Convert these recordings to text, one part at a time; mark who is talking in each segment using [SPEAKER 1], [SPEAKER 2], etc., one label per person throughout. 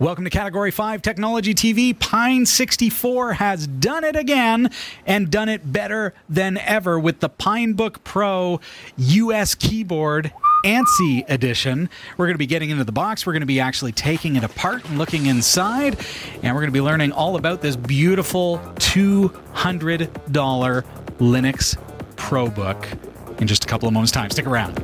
[SPEAKER 1] Welcome to Category 5 Technology TV. Pine 64 has done it again and done it better than ever with the Pinebook Pro US keyboard ANSI edition. We're going to be getting into the box. We're going to be actually taking it apart and looking inside. And we're going to be learning all about this beautiful $200 Linux ProBook in just a couple of moments' time. Stick around.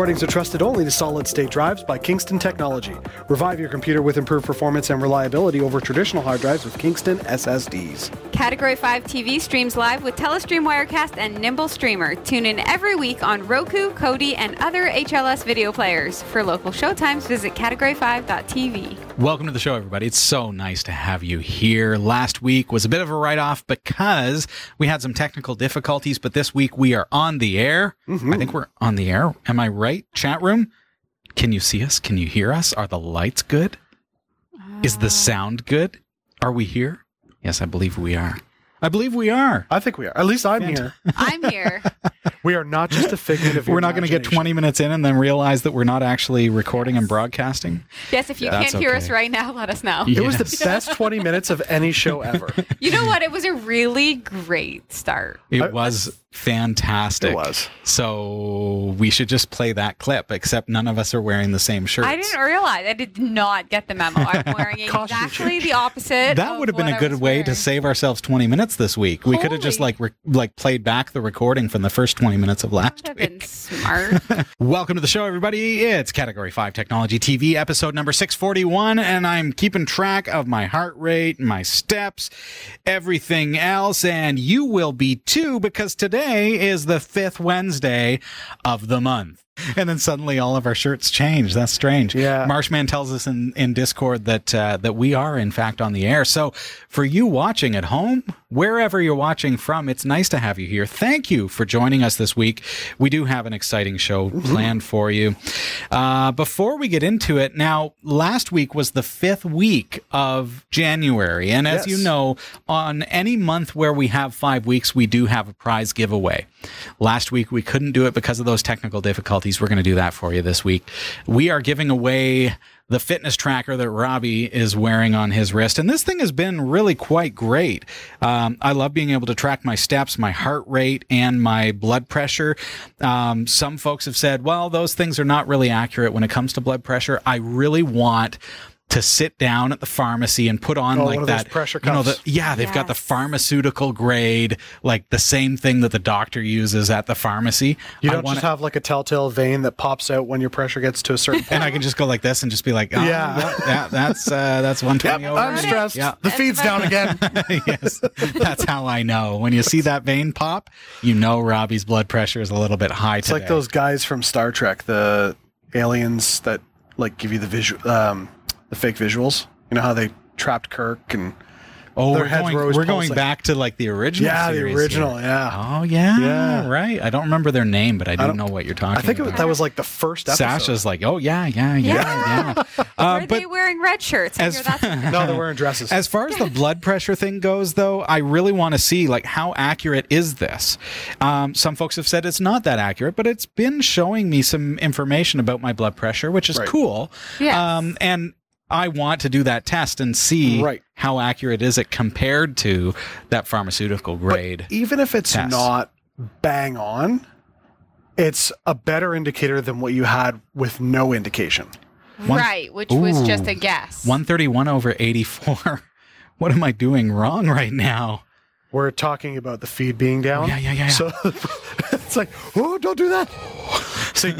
[SPEAKER 2] Recordings are trusted only to solid state drives by Kingston Technology. Revive your computer with improved performance and reliability over traditional hard drives with Kingston SSDs.
[SPEAKER 3] Category 5 TV streams live with Telestream Wirecast and Nimble Streamer. Tune in every week on Roku, Kodi, and other HLS video players. For local showtimes, visit category5.tv.
[SPEAKER 1] Welcome to the show, everybody. It's so nice to have you here. Last week was a bit of a write off because we had some technical difficulties, but this week we are on the air. Mm-hmm. I think we're on the air. Am I right? Chat room? Can you see us? Can you hear us? Are the lights good? Is the uh, sound good? Are we here? Yes, I believe we are. I believe we are.
[SPEAKER 2] I think we are. At least I'm here.
[SPEAKER 3] I'm here.
[SPEAKER 2] We are not just a figment of
[SPEAKER 1] We're not going to get 20 minutes in and then realize that we're not actually recording and broadcasting.
[SPEAKER 3] yes, if you
[SPEAKER 1] That's
[SPEAKER 3] can't hear us right now, let us know.
[SPEAKER 2] It was the best 20 minutes of any show ever.
[SPEAKER 3] You know what? It was a really great start.
[SPEAKER 1] It was fantastic.
[SPEAKER 2] It was.
[SPEAKER 1] So we should just play that clip, except none of us are wearing the same shirts.
[SPEAKER 3] I didn't realize. I did not get the memo. I'm wearing
[SPEAKER 2] Costume
[SPEAKER 3] exactly the opposite.
[SPEAKER 1] that would have been a good
[SPEAKER 3] was
[SPEAKER 1] way to save ourselves 20 minutes this week. We could have just like re- like played back the recording from the first 20 minutes of last
[SPEAKER 3] have
[SPEAKER 1] week.
[SPEAKER 3] been smart.
[SPEAKER 1] Welcome to the show, everybody. It's Category 5 Technology TV, episode number 641, and I'm keeping track of my heart rate, my steps, everything else, and you will be too, because today is the fifth Wednesday of the month. And then suddenly all of our shirts change. That's strange.
[SPEAKER 2] Yeah.
[SPEAKER 1] Marshman tells us in, in Discord that uh, that we are in fact on the air. So for you watching at home, wherever you're watching from, it's nice to have you here. Thank you for joining us this week. We do have an exciting show planned for you. Uh, before we get into it, now last week was the fifth week of January, and as
[SPEAKER 2] Yes.
[SPEAKER 1] you know, on any month where we have five weeks, we do have a prize giveaway. Last week we couldn't do it because of those technical difficulties. We're going to do that for you this week. We are giving away the fitness tracker that Robbie is wearing on his wrist. And this thing has been really quite great. Um, I love being able to track my steps, my heart rate, and my blood pressure. Um, some folks have said, well, those things are not really accurate when it comes to blood pressure. I really want to sit down at the pharmacy and put on
[SPEAKER 2] Oh,
[SPEAKER 1] like
[SPEAKER 2] one of those
[SPEAKER 1] that
[SPEAKER 2] pressure
[SPEAKER 1] you know,
[SPEAKER 2] cuffs.
[SPEAKER 1] the, yeah, they've got the pharmaceutical grade, like the same thing that the doctor uses at the pharmacy.
[SPEAKER 2] You don't
[SPEAKER 1] wanna-
[SPEAKER 2] just have like a telltale vein that pops out when your pressure gets to a certain point.
[SPEAKER 1] and I can just go like this and just be like, oh,
[SPEAKER 2] Yeah.
[SPEAKER 1] yeah, yeah, that's uh, that's one twenty over.
[SPEAKER 2] I'm stressed.
[SPEAKER 1] Yeah.
[SPEAKER 2] The feed's down again.
[SPEAKER 1] yes, that's how I know. When you see that vein pop, you know Robbie's blood pressure is a little bit high
[SPEAKER 2] It's
[SPEAKER 1] today.
[SPEAKER 2] like those guys from Star Trek, the aliens that like give you the visual, um, the fake visuals. You know how they trapped Kirk and
[SPEAKER 1] Oh,
[SPEAKER 2] their
[SPEAKER 1] we're
[SPEAKER 2] heads
[SPEAKER 1] going,
[SPEAKER 2] were always
[SPEAKER 1] we're going
[SPEAKER 2] pulsing.
[SPEAKER 1] back to like the original.
[SPEAKER 2] yeah, the
[SPEAKER 1] series
[SPEAKER 2] original.
[SPEAKER 1] here.
[SPEAKER 2] Yeah,
[SPEAKER 1] Oh yeah,
[SPEAKER 2] Yeah.
[SPEAKER 1] right. I don't remember their name, but I do
[SPEAKER 2] don't-
[SPEAKER 1] know what you're talking.
[SPEAKER 2] I think it,
[SPEAKER 1] about.
[SPEAKER 2] was- that was like the first episode.
[SPEAKER 1] Sasha's like, oh yeah, yeah, yeah, yeah. Uh,
[SPEAKER 3] Were
[SPEAKER 1] but
[SPEAKER 3] they wearing red shirts? I
[SPEAKER 1] as
[SPEAKER 3] hear that's
[SPEAKER 2] no, they're wearing dresses.
[SPEAKER 1] As far as the blood pressure thing goes, though, I really want to see like how accurate is this. Um, some folks have said it's not that accurate, but it's been showing me some information about my blood pressure, which is
[SPEAKER 2] Right.
[SPEAKER 1] cool.
[SPEAKER 3] Yes.
[SPEAKER 1] Um, and I want to do that test and see
[SPEAKER 2] Right.
[SPEAKER 1] how accurate is it compared to that pharmaceutical grade.
[SPEAKER 2] But even if it's
[SPEAKER 1] test.
[SPEAKER 2] not bang on, it's a better indicator than what you had with no indication.
[SPEAKER 1] One-
[SPEAKER 3] right, which was just a guess.
[SPEAKER 1] 131 over 84. what am I doing wrong right now?
[SPEAKER 2] We're talking about the feed being down.
[SPEAKER 1] Yeah, yeah, yeah, yeah.
[SPEAKER 2] So it's like, oh, don't do that. See,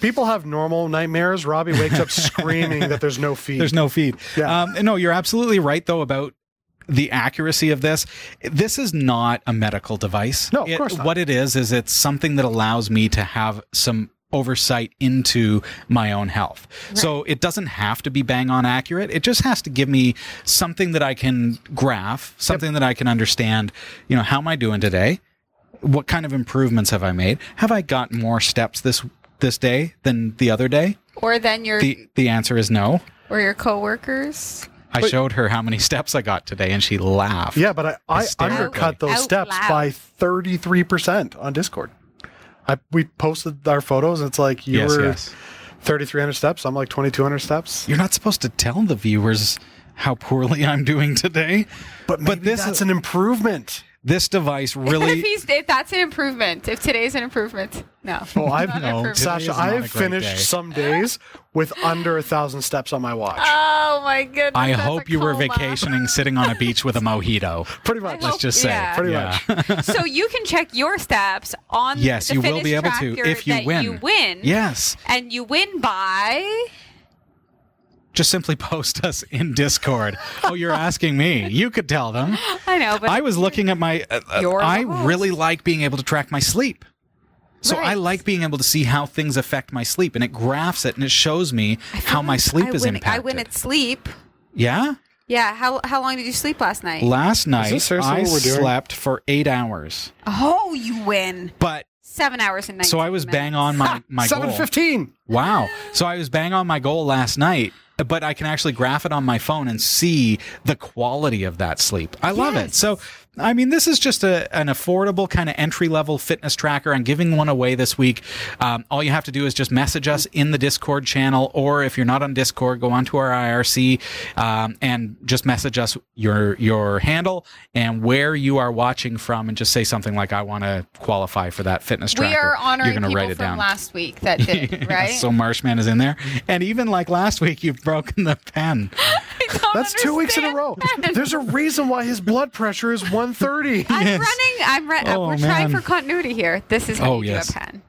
[SPEAKER 2] people have normal nightmares. Robbie wakes up screaming that there's no feed.
[SPEAKER 1] There's no feed.
[SPEAKER 2] Yeah.
[SPEAKER 1] Um, no, you're absolutely right though about the accuracy of this. This is not a medical device.
[SPEAKER 2] No, of
[SPEAKER 1] It-
[SPEAKER 2] course not.
[SPEAKER 1] What it is is it's something that allows me to have some oversight into my own health. So it doesn't have to be bang on accurate. It just has to give me something that I can graph, something that I can understand. You know, how am I doing today? What kind of improvements have I made? Have I got more steps this this day than the other day?
[SPEAKER 3] Or then your
[SPEAKER 1] The the answer is no.
[SPEAKER 3] or your coworkers.
[SPEAKER 1] I showed her how many steps I got today and she laughed.
[SPEAKER 2] Yeah, but I, I
[SPEAKER 1] Hysterically.
[SPEAKER 2] undercut those
[SPEAKER 3] Out
[SPEAKER 2] steps
[SPEAKER 3] loud.
[SPEAKER 2] by 33% on Discord. I, we posted our photos and it's like you
[SPEAKER 1] Yes,
[SPEAKER 2] were
[SPEAKER 1] yes.
[SPEAKER 2] 3,300 steps. I'm like 2,200 steps.
[SPEAKER 1] You're not supposed to tell the viewers how poorly I'm doing today.
[SPEAKER 2] But, maybe
[SPEAKER 1] this
[SPEAKER 2] that's an improvement.
[SPEAKER 1] This device
[SPEAKER 3] if
[SPEAKER 1] really
[SPEAKER 3] he's if that's an improvement, if today's an improvement, no.
[SPEAKER 2] Well, I've
[SPEAKER 3] Not an
[SPEAKER 1] No.
[SPEAKER 2] Sasha, I have finished
[SPEAKER 1] day.
[SPEAKER 2] some days with under a thousand steps on my watch.
[SPEAKER 3] Oh my goodness.
[SPEAKER 1] I hope
[SPEAKER 3] a
[SPEAKER 1] you were vacationing sitting on a beach with a mojito.
[SPEAKER 2] Pretty much.
[SPEAKER 1] Let's just say.
[SPEAKER 3] yeah.
[SPEAKER 2] Pretty
[SPEAKER 1] Yeah.
[SPEAKER 2] much.
[SPEAKER 3] so you can check your steps on
[SPEAKER 1] Yes,
[SPEAKER 3] the
[SPEAKER 1] you will be able to if you win.
[SPEAKER 3] You win.
[SPEAKER 1] Yes.
[SPEAKER 3] And you win by
[SPEAKER 1] Just simply post us in Discord. Oh, you're asking me. You could tell them.
[SPEAKER 3] I know, but
[SPEAKER 1] I was looking at my. Uh, uh, I
[SPEAKER 3] host.
[SPEAKER 1] really like being able to track my sleep. So I like being able to see how things affect my sleep, and it graphs it and it shows me how my sleep
[SPEAKER 3] I
[SPEAKER 1] is
[SPEAKER 3] win,
[SPEAKER 1] impacted.
[SPEAKER 3] I win at sleep.
[SPEAKER 1] Yeah.
[SPEAKER 3] Yeah. How how long did you sleep last night?
[SPEAKER 1] Last night I
[SPEAKER 2] what doing?
[SPEAKER 1] slept for eight hours,
[SPEAKER 3] oh, you win.
[SPEAKER 1] but
[SPEAKER 3] Seven hours and 19
[SPEAKER 1] so I was
[SPEAKER 3] minutes.
[SPEAKER 1] bang on my my goal.
[SPEAKER 2] 715.
[SPEAKER 1] Wow. So I was bang on my goal last night, but I can actually graph it on my phone and see the quality of that sleep. I love it. So, I mean, this is just a, an affordable kind of entry level fitness tracker. I'm giving one away this week. Um, all you have to do is just message us in the Discord channel, or if you're not on Discord, go onto our IRC um, and just message us your your handle and where you are watching from, and just say something like, "I want to qualify for that fitness tracker."
[SPEAKER 3] We are honoring
[SPEAKER 1] You're
[SPEAKER 3] people
[SPEAKER 1] write it
[SPEAKER 3] from
[SPEAKER 1] down.
[SPEAKER 3] last week that did, right?
[SPEAKER 1] So Marshman is in there. And even like last week, you've broken the pen.
[SPEAKER 3] I don't
[SPEAKER 2] That's two weeks in a row. There's a reason why his blood pressure is 130.
[SPEAKER 3] I'm
[SPEAKER 1] Yes.
[SPEAKER 3] running. I'm. Re-
[SPEAKER 1] Oh,
[SPEAKER 3] we're trying for continuity here. This is how
[SPEAKER 1] Oh,
[SPEAKER 3] you
[SPEAKER 1] yes.
[SPEAKER 3] do a pen.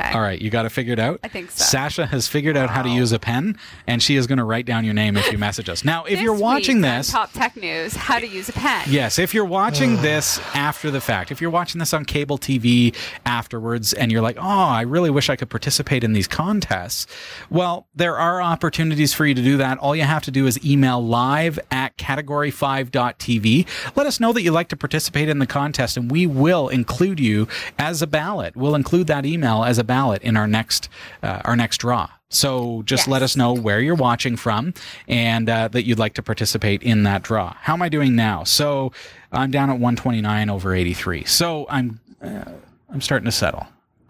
[SPEAKER 3] Okay.
[SPEAKER 1] All right, you got it figured out?
[SPEAKER 3] I think so.
[SPEAKER 1] Sasha has figured out how to use a pen, and she is going to write down your name if you message us. Now, if
[SPEAKER 3] This
[SPEAKER 1] you're watching
[SPEAKER 3] week on
[SPEAKER 1] this.
[SPEAKER 3] Top Tech News: How to use a pen.
[SPEAKER 1] Yes, if you're watching this after the fact, if you're watching this on cable TV afterwards and you're like, oh, I really wish I could participate in these contests, well, there are opportunities for you to do that. All you have to do is email live at category5.tv. Let us know that you'd like to participate in the contest, and we will include you as a ballot. We'll include that email as a ballot in our next uh, our next draw. So just
[SPEAKER 3] Yes.
[SPEAKER 1] let us know where you're watching from and uh, that you'd like to participate in that draw. How am I doing now? So I'm down at 129 over 83. So I'm uh, I'm starting to settle.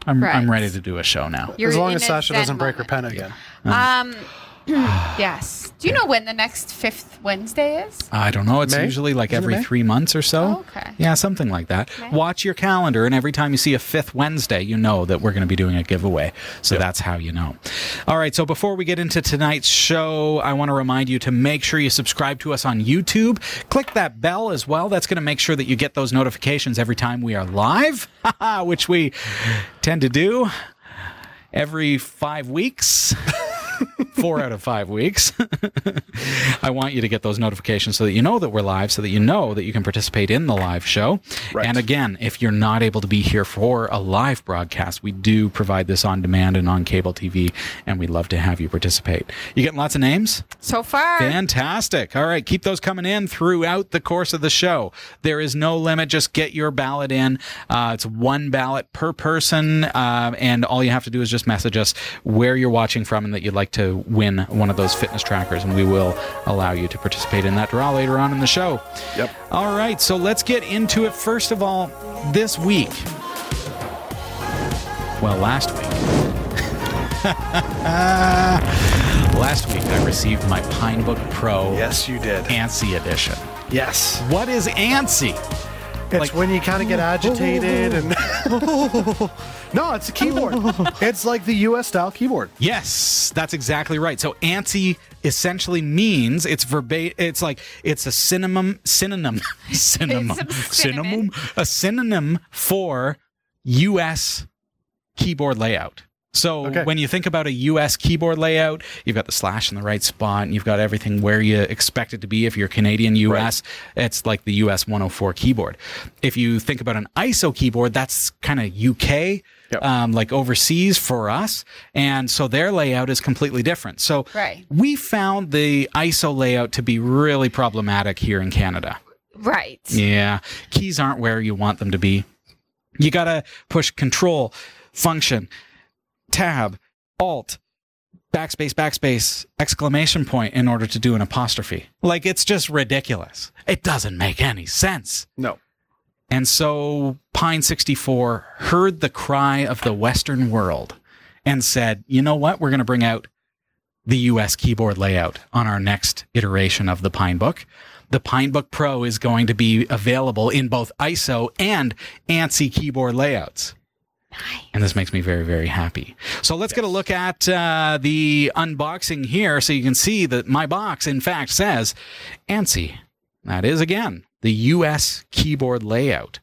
[SPEAKER 1] I'm
[SPEAKER 3] Right.
[SPEAKER 1] I'm ready to do a show now.
[SPEAKER 2] as long as Sasha doesn't break her pen again.
[SPEAKER 3] Um. yes. Do you know when the next fifth Wednesday is?
[SPEAKER 1] I don't know. It's
[SPEAKER 2] May?
[SPEAKER 1] usually like
[SPEAKER 2] Isn't it
[SPEAKER 1] every
[SPEAKER 2] May?
[SPEAKER 1] three months or so.
[SPEAKER 3] Oh, okay.
[SPEAKER 1] Yeah, something like that.
[SPEAKER 3] May?
[SPEAKER 1] Watch your calendar, and every time you see a fifth Wednesday, you know that we're going to be doing a giveaway. So that's how you know. All right. So before we get into tonight's show, I want to remind you to make sure you subscribe to us on YouTube. Click that bell as well. That's going to make sure that you get those notifications every time we are live, which we tend to do every five weeks. Four out of five weeks. I want you to get those notifications so that you know that we're live, so that you know that you can participate in the live show.
[SPEAKER 2] Right.
[SPEAKER 1] And again, if you're not able to be here for a live broadcast, we do provide this on demand and on cable TV, and we'd love to have you participate. You getting lots of names?
[SPEAKER 3] So far,
[SPEAKER 1] Fantastic. All right, keep those coming in throughout the course of the show. There is no limit. Just get your ballot in. Uh, it's one ballot per person, uh, and all you have to do is just message us where you're watching from and that you'd like to win one of those fitness trackers, and we will allow you to participate in that draw later on in the show.
[SPEAKER 2] Yep.
[SPEAKER 1] All right, so let's get into it. First of all, this week. Well, last week. last week, I received my Pinebook Pro
[SPEAKER 2] Yes, you did.
[SPEAKER 1] ANSI edition.
[SPEAKER 2] Yes.
[SPEAKER 1] What is ANSI?
[SPEAKER 2] It's
[SPEAKER 1] Like-
[SPEAKER 2] when you kind of get agitated and. no, it's a keyboard. it's like the US style keyboard.
[SPEAKER 1] Yes, that's exactly right. So ANSI essentially means it's verbatim. It's like it's a synonym, synonym, synonym, synonym, a synonym for U.S. keyboard layout. So
[SPEAKER 2] Okay.
[SPEAKER 1] when you think about a US keyboard layout, you've got the slash in the right spot, and you've got everything where you expect it to be. If you're Canadian US, it's like the US 104 keyboard. If you think about an ISO keyboard, that's kind of UK
[SPEAKER 2] Yep.
[SPEAKER 1] um, like overseas for us, and so their layout is completely different. So
[SPEAKER 3] Right.
[SPEAKER 1] we found the ISO layout to be really problematic here in Canada.
[SPEAKER 3] Right.
[SPEAKER 1] Yeah, keys aren't where you want them to be. You gotta push Control, Function, Tab, Alt, backspace, backspace, exclamation point in order to do an apostrophe. Like it's just ridiculous. It doesn't make any sense.
[SPEAKER 2] No.
[SPEAKER 1] And so Pine 64 heard the cry of the Western world and said, you know what? We're going to bring out the US keyboard layout on our next iteration of the Pinebook. The Pinebook Pro is going to be available in both ISO and ANSI keyboard layouts. And this makes me very, very happy. So let's get a look at uh, the unboxing here so you can see that my box, in fact, says ANSI. That is, again, the US keyboard layout.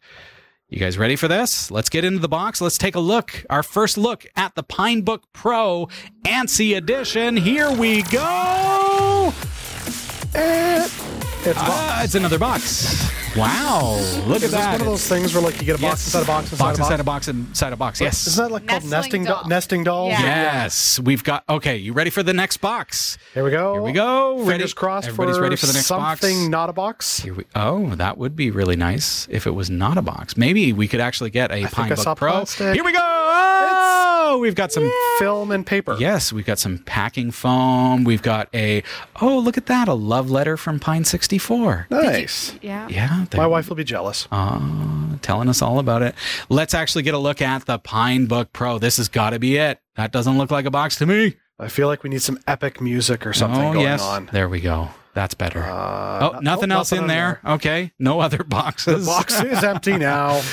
[SPEAKER 1] You guys ready for this? Let's get into the box. Let's take a look. Our first look at the Pinebook Pro ANSI edition. Here we go.
[SPEAKER 2] It's, a box.
[SPEAKER 1] Ah, it's another box. Wow. Look
[SPEAKER 2] Is
[SPEAKER 1] at
[SPEAKER 2] this
[SPEAKER 1] that.
[SPEAKER 2] one of those things where like you get a box
[SPEAKER 1] Yes.
[SPEAKER 2] inside a box inside
[SPEAKER 1] box
[SPEAKER 2] a box?
[SPEAKER 1] inside a box inside a box. Yes.
[SPEAKER 2] Isn't that like called
[SPEAKER 3] Nestling
[SPEAKER 2] nesting doll-
[SPEAKER 3] doll.
[SPEAKER 2] nesting dolls?
[SPEAKER 3] Yeah.
[SPEAKER 1] Yes, we've got. Okay, you ready for the next box?
[SPEAKER 2] Here we go.
[SPEAKER 1] Here we go.
[SPEAKER 2] Fingers
[SPEAKER 1] Ready?
[SPEAKER 2] crossed
[SPEAKER 1] Everybody's
[SPEAKER 2] for
[SPEAKER 1] ready for the next box.
[SPEAKER 2] something not a box.
[SPEAKER 1] Here we. Oh, that would be really nice if it was not a box. Maybe we could actually get a
[SPEAKER 2] think I saw
[SPEAKER 1] Pinebook Pro.
[SPEAKER 2] plastic.
[SPEAKER 1] Here we go. Oh, we've got some.
[SPEAKER 2] Film and paper.
[SPEAKER 1] Yes, we've got some packing foam. We've got a. Oh, look at that! A love letter from Pine sixty four.
[SPEAKER 2] Nice.
[SPEAKER 3] Yeah.
[SPEAKER 1] Yeah,
[SPEAKER 2] My wife will be jealous.
[SPEAKER 1] Uh, telling us all about it. Let's actually get a look at the Pinebook Pro. This has got to be it. That doesn't look like a box to me.
[SPEAKER 2] I feel like we need some epic music or something
[SPEAKER 1] oh,
[SPEAKER 2] going
[SPEAKER 1] yes.
[SPEAKER 2] on.
[SPEAKER 1] There we go. That's better.
[SPEAKER 2] Uh,
[SPEAKER 1] oh, nothing else in there. Okay. No other boxes.
[SPEAKER 2] The box is empty now.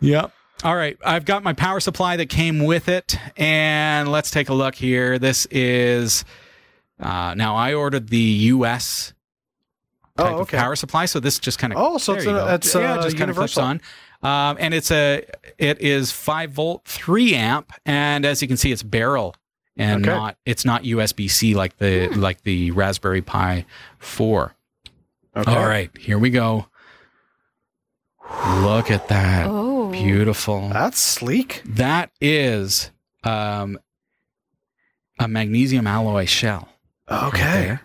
[SPEAKER 1] Yep. All right. I've got my power supply that came with it. And let's take a look here. This is. Uh, now, I ordered the US type
[SPEAKER 2] Oh,
[SPEAKER 1] of power supply. So this just kind of.
[SPEAKER 2] Oh, so it's
[SPEAKER 1] you
[SPEAKER 2] a-
[SPEAKER 1] go.
[SPEAKER 2] it's,
[SPEAKER 1] yeah,
[SPEAKER 2] uh,
[SPEAKER 1] just kind of clips
[SPEAKER 2] universal.
[SPEAKER 1] on. Um, and it's a it is five volt, three amp, and as you can see, it's barrel and
[SPEAKER 2] Okay.
[SPEAKER 1] not it's not USB C like the like the Raspberry Pi four.
[SPEAKER 2] Okay.
[SPEAKER 1] All right, here we go. Look at that,
[SPEAKER 3] Oh.
[SPEAKER 1] Beautiful.
[SPEAKER 2] That's sleek.
[SPEAKER 1] That is um, a magnesium alloy shell.
[SPEAKER 2] Okay.
[SPEAKER 1] there.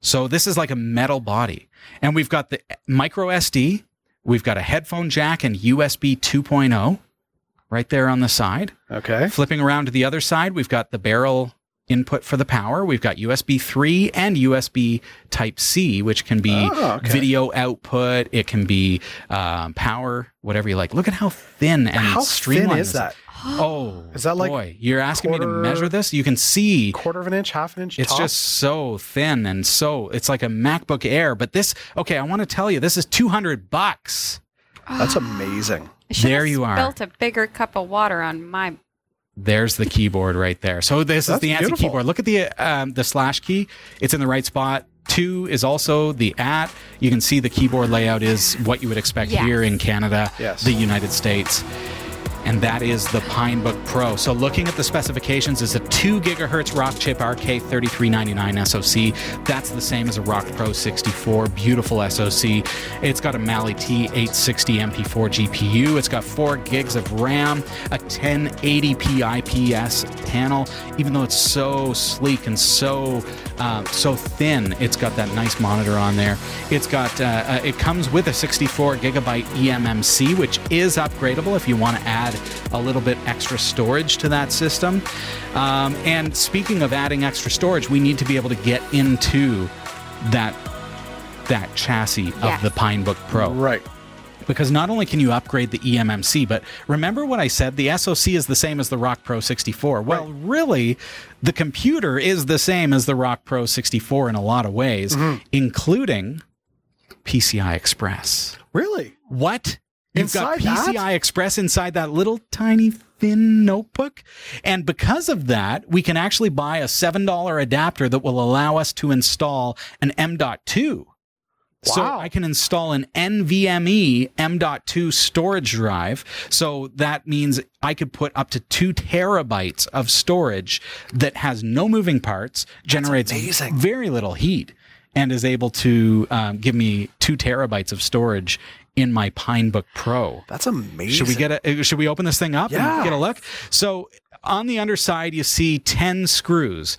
[SPEAKER 1] So this is like a metal body. And we've got the micro SD, we've got a headphone jack and USB 2.0 right there on the side.
[SPEAKER 2] Okay.
[SPEAKER 1] Flipping around to the other side, we've got the barrel input for the power. We've got USB 3 and USB Type C, which can be
[SPEAKER 2] Oh, okay.
[SPEAKER 1] video output. It can be um, power, whatever you like. Look at how thin and
[SPEAKER 2] How thin
[SPEAKER 1] streamlined
[SPEAKER 2] is that?
[SPEAKER 1] Oh,
[SPEAKER 2] Is that like
[SPEAKER 1] boy, you're asking me to measure this? You can see
[SPEAKER 2] Quarter of an inch, half an inch.
[SPEAKER 1] it's
[SPEAKER 2] top?
[SPEAKER 1] just so thin and so it's like a MacBook Air. But this, okay, I want to tell you, this is 200 bucks.
[SPEAKER 2] that's amazing.
[SPEAKER 3] I
[SPEAKER 1] There you are.
[SPEAKER 3] Built a bigger cup of water on my.
[SPEAKER 1] There's the keyboard right there. So this
[SPEAKER 2] That's
[SPEAKER 1] is the ANSI
[SPEAKER 2] beautiful.
[SPEAKER 1] keyboard. Look at the um, the slash key. It's in the right spot. Two is also the at. You can see the keyboard layout is what you would expect
[SPEAKER 3] Yes.
[SPEAKER 1] here in Canada,
[SPEAKER 2] Yes.
[SPEAKER 1] the United States. And that is the Pinebook Pro. So looking at the specifications is a 2 gigahertz Rockchip RK3399 SoC. That's the same as a Rock Pro 64. Beautiful SoC. It's got a Mali T860 MP4 GPU. It's got 4 gigs of RAM, a 1080p IPS panel. Even though it's so sleek and so um, so thin, it's got that nice monitor on there. It's got uh, uh, it comes with a 64 gigabyte eMMC, which is upgradable if you want to add a little bit extra storage to that system. Um, and speaking of adding extra storage, we need to be able to get into that that chassis
[SPEAKER 3] Yes.
[SPEAKER 1] of the Pinebook Pro
[SPEAKER 2] Right.
[SPEAKER 1] Because not only can you upgrade the eMMC, but remember what I said? The SoC is the same as the Rock Pro 64. Well, really, the computer is the same as the Rock Pro 64 in a lot of ways, mm-hmm. including PCI Express.
[SPEAKER 2] Really?
[SPEAKER 1] What? You've got
[SPEAKER 2] Inside that?
[SPEAKER 1] PCI Express inside that little tiny thin notebook. And because of that, we can actually buy a $7 adapter that will allow us to install an M.2. So I can install an NVMe M.2 storage drive. So that means I could put up to two terabytes of storage that has no moving parts, generates very little heat. and is able to um, give me two terabytes of storage in my Pinebook Pro.
[SPEAKER 2] That's amazing.
[SPEAKER 1] Should we get a? Should we open this thing up
[SPEAKER 2] Yeah.
[SPEAKER 1] and get a look? So on the underside, you see ten screws.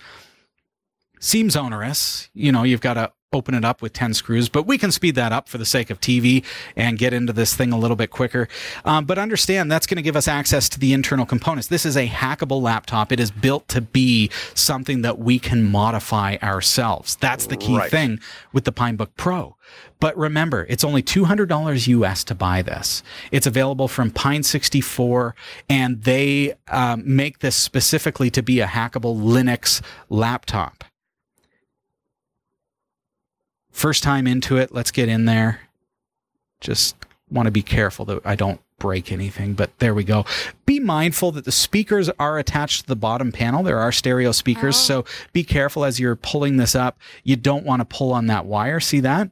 [SPEAKER 1] Seems onerous. You know, you've got to open it up with 10 screws, but we can speed that up for the sake of TV and get into this thing a little bit quicker. Um, but understand that's going to give us access to the internal components. This is a hackable laptop. It is built to be something that we can modify ourselves. That's the key
[SPEAKER 2] Right.
[SPEAKER 1] thing with the Pinebook Pro. But remember, it's only $200 US to buy this. It's available from Pine 64, and they um, make this specifically to be a hackable Linux laptop. First time into it, let's get in there. Just want to be careful that I don't break anything, but there we go. Be mindful that the speakers are attached to the bottom panel. There are stereo speakers, oh. so be careful as you're pulling this up. You don't want to pull on that wire. See that?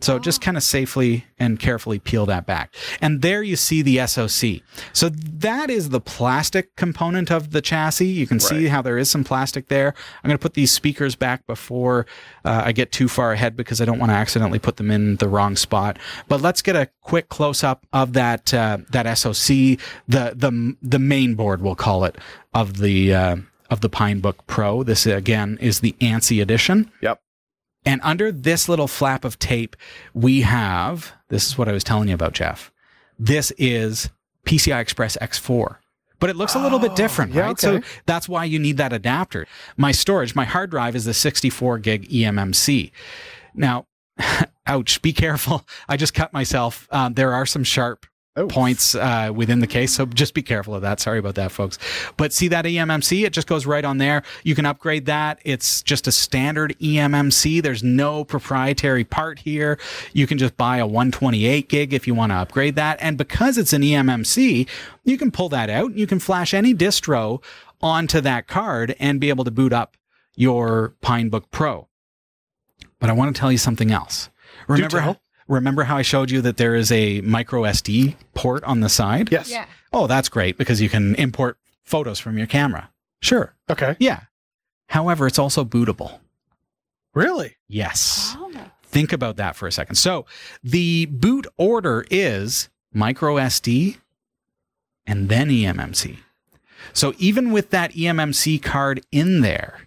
[SPEAKER 1] So just kind of safely and carefully peel that back. And there you see the SOC. So that is the plastic component of the chassis. You can see how there is some plastic there. I'm going to put these speakers back before uh, I get too far ahead because I don't want to accidentally put them in the wrong spot. But let's get a quick close up of that uh, that SOC, the the the main board we'll call it of the uh, of the Pinebook Pro. This again is the ANSI edition.
[SPEAKER 2] Yep.
[SPEAKER 1] And under this little flap of tape, we have this is what I was telling you about, Jeff. This is PCI Express X4. But it looks a little bit
[SPEAKER 2] Oh,
[SPEAKER 1] different,
[SPEAKER 2] yeah,
[SPEAKER 1] right? So that's why you need that adapter. My storage, my hard drive is the 64 gig eMMC. Now, ouch, be careful. I just cut myself. Um, there are some sharp
[SPEAKER 2] Oh.
[SPEAKER 1] points uh, within the case. So just be careful of that. Sorry about that, folks. But see that eMMC? It just goes right on there. You can upgrade that. It's just a standard eMMC. There's no proprietary part here. You can just buy a 128 gig if you want to upgrade that. And because it's an eMMC, you can pull that out. You can flash any distro onto that card and be able to boot up your Pinebook Pro. But I want to tell you something else. Remember remember how I showed you that there is a micro SD port on the side?
[SPEAKER 2] Yes.
[SPEAKER 3] Yeah.
[SPEAKER 1] Oh, that's great because you can import photos from your camera. Sure.
[SPEAKER 2] Okay.
[SPEAKER 1] Yeah. However, it's also bootable.
[SPEAKER 2] Really?
[SPEAKER 1] Yes.
[SPEAKER 3] Oh.
[SPEAKER 1] Think about that for a second. So the boot order is micro SD and then eMMC. So even with that eMMC card in there,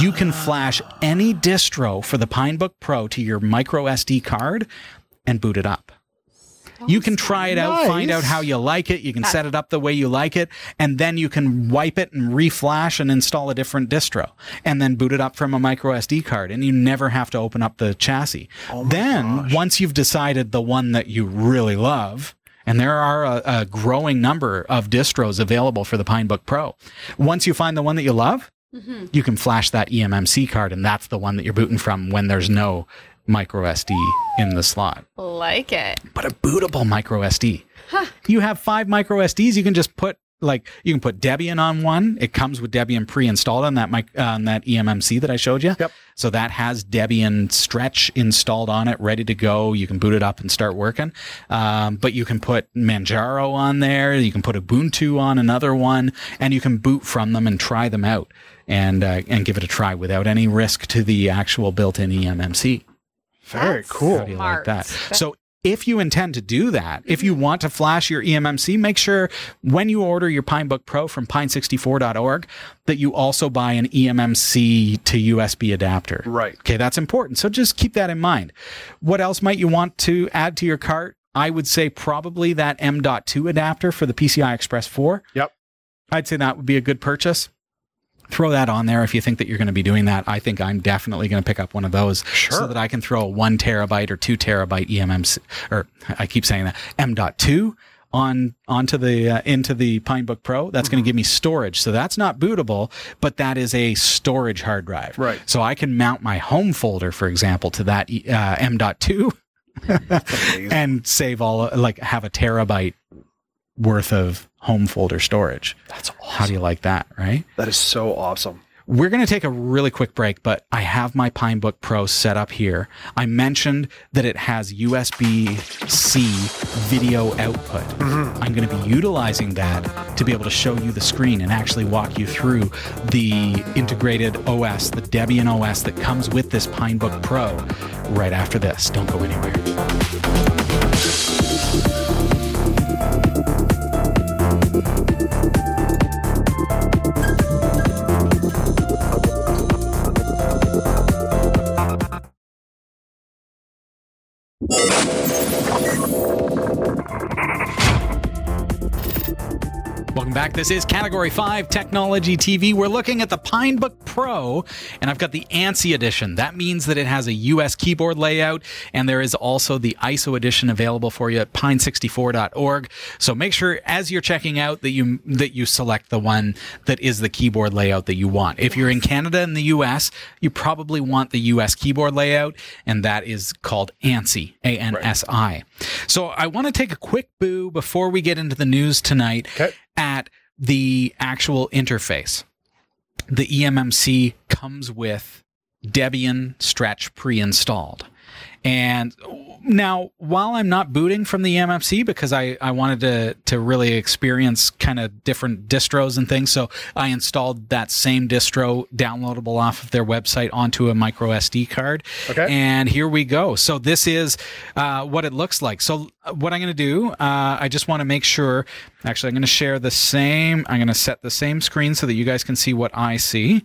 [SPEAKER 1] you can flash any distro for the Pinebook Pro to your micro SD card and boot it up. You can try it out, find out how you like it. You can uh, set it up the way you like it, and then you can wipe it and reflash and install a different distro, and then boot it up from a micro SD card, and you never have to open up the chassis. Oh then, once you've decided the one that you really love, and there are a, a growing number of distros available for the Pinebook Pro. Once you find the one that you love, you can flash that eMMC card, and that's the one that you're booting from when there's no micro SD in the slot
[SPEAKER 3] Like it.
[SPEAKER 1] but a bootable micro SD. You have five micro SDs. You can just put like you can put Debian on one. It comes with Debian pre-installed on that mic on that eMMC that I showed you.
[SPEAKER 2] Yep.
[SPEAKER 1] So that has Debian Stretch installed on it, ready to go. You can boot it up and start working. Um, but you can put Manjaro on there. You can put Ubuntu on another one, and you can boot from them and try them out and uh, and give it a try without any risk to the actual built-in eMMC.
[SPEAKER 2] Very
[SPEAKER 3] That's
[SPEAKER 2] cool.
[SPEAKER 1] How do you like that? So if you intend to do that, if you want to flash your eMMC, make sure when you order your Pinebook Pro from pine64.org that you also buy an eMMC to USB adapter.
[SPEAKER 2] Right.
[SPEAKER 1] Okay, that's important. So just keep that in mind. What else might you want to add to your cart? I would say probably that M.2 adapter for the PCI Express 4.
[SPEAKER 2] Yep.
[SPEAKER 1] I'd say that would be a good purchase. Throw that on there if you think that you're going to be doing that. I think I'm definitely going to pick up one of those so that I can throw a one terabyte or two terabyte eMMC, or I keep saying that M.2 on onto the uh, into the Pinebook Pro. That's going to give me storage. So that's not bootable, but that is a storage hard drive.
[SPEAKER 2] Right.
[SPEAKER 1] So I can mount my home folder, for example, to that uh, M.2 and save all like have a terabyte worth of home folder storage.
[SPEAKER 2] That's awesome.
[SPEAKER 1] How do you like that, right?
[SPEAKER 2] That is so awesome.
[SPEAKER 1] We're going to take a really quick break, but I have my Pinebook Pro set up here. I mentioned that it has USB C video output. Mm-hmm. I'm going to be utilizing that to be able to show you the screen and actually walk you through the integrated OS, the Debian OS that comes with this Pinebook Pro right after this. Don't go anywhere. you Welcome back. This is Category 5 Technology TV. We're looking at the Pinebook Pro, and I've got the ANSI edition. That means that it has a US keyboard layout, and there is also the ISO edition available for you at pine64.org. So make sure as you're checking out that you that you select the one that is the keyboard layout that you want. If you're in Canada and the US, you probably want the US keyboard layout, and that is called ANSI, A N S I. So I want to take a quick boo before we get into the news tonight
[SPEAKER 2] Okay.
[SPEAKER 1] At the actual interface. The eMMC comes with Debian Stretch pre-installed. And now, while I'm not booting from the eMMC because I, I wanted to, to really experience kind of different distros and things, so I installed that same distro downloadable off of their website onto a micro SD card.
[SPEAKER 2] Okay.
[SPEAKER 1] And here we go. So this is uh, what it looks like. So what I'm going to do, uh, I just want to make sure. Actually, I'm going to share the same. I'm going to set the same screen so that you guys can see what I see.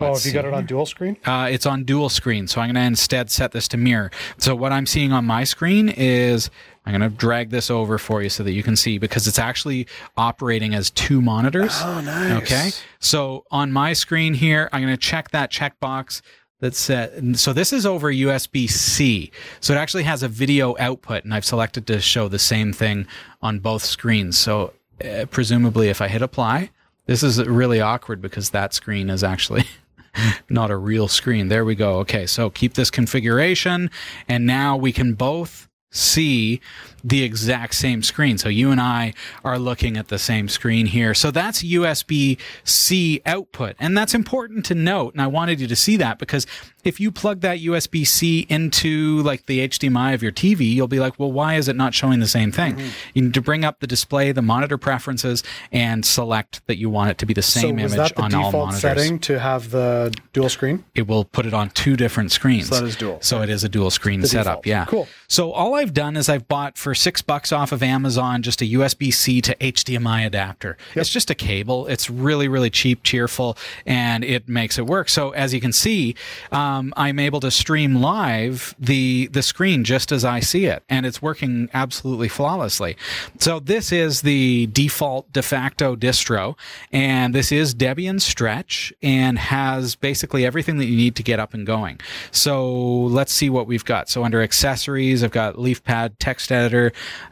[SPEAKER 2] Oh,
[SPEAKER 1] Let's
[SPEAKER 2] have you got it on dual screen?
[SPEAKER 1] Uh, it's on dual screen, so I'm going to instead set this to mirror. So what I'm seeing on my screen is I'm going to drag this over for you so that you can see because it's actually operating as two monitors.
[SPEAKER 2] Oh, nice.
[SPEAKER 1] Okay. So on my screen here, I'm going to check that checkbox that's set. and So this is over USB C. So it actually has a video output, and I've selected to show the same thing on both screens. So uh, presumably, if I hit apply, this is really awkward because that screen is actually not a real screen. There we go. Okay, so keep this configuration, and now we can both see the exact same screen. So you and I are looking at the same screen here. So that's USB C output. And that's important to note. And I wanted you to see that because if you plug that USB C into like the HDMI of your TV, you'll be like, well, why is it not showing the same thing? Mm-hmm. You need to bring up the display, the monitor preferences, and select that you want it to be the same
[SPEAKER 2] so
[SPEAKER 1] image
[SPEAKER 2] that the
[SPEAKER 1] on all
[SPEAKER 2] default
[SPEAKER 1] monitors
[SPEAKER 2] setting to have the dual screen?
[SPEAKER 1] it will put it on two different screens.
[SPEAKER 2] So that is dual.
[SPEAKER 1] So it is a dual screen setup.
[SPEAKER 2] default.
[SPEAKER 1] Yeah.
[SPEAKER 2] Cool.
[SPEAKER 1] So all I've done is I've bought for six bucks off of Amazon just a USB C to HDMI adapter. It's just a cable. It's really, really cheap, cheerful, and it makes it work. So as you can see, um, I'm able to stream live the the screen just as I see it, and it's working absolutely flawlessly. So this is the default de facto distro, and this is Debian Stretch, and has basically everything that you need to get up and going. So let's see what we've got. So under accessories, I've got LeafPad text editor,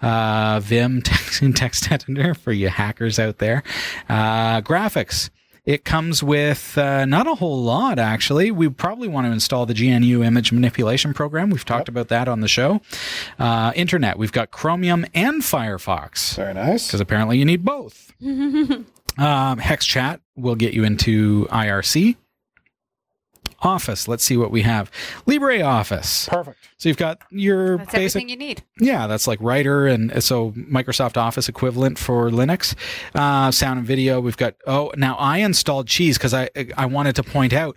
[SPEAKER 1] uh, Vim text, text editor for you hackers out there, uh, graphics. It comes with uh, not a whole lot, actually. We probably want to install the GNU image manipulation program. We've talked about that on the show. Uh, internet, we've got Chromium and Firefox
[SPEAKER 2] Very nice.
[SPEAKER 1] because apparently you need both. um, HexChat will get you into IRC. Office, let's see what we have. LibreOffice.
[SPEAKER 2] Perfect.
[SPEAKER 1] So you've got your
[SPEAKER 3] That's
[SPEAKER 1] basic
[SPEAKER 3] everything you need.
[SPEAKER 1] yeah, that's like Writer and so Microsoft Office equivalent for Linux. Uh, sound and video. We've got. Oh, now I installed Cheese because I I wanted to point out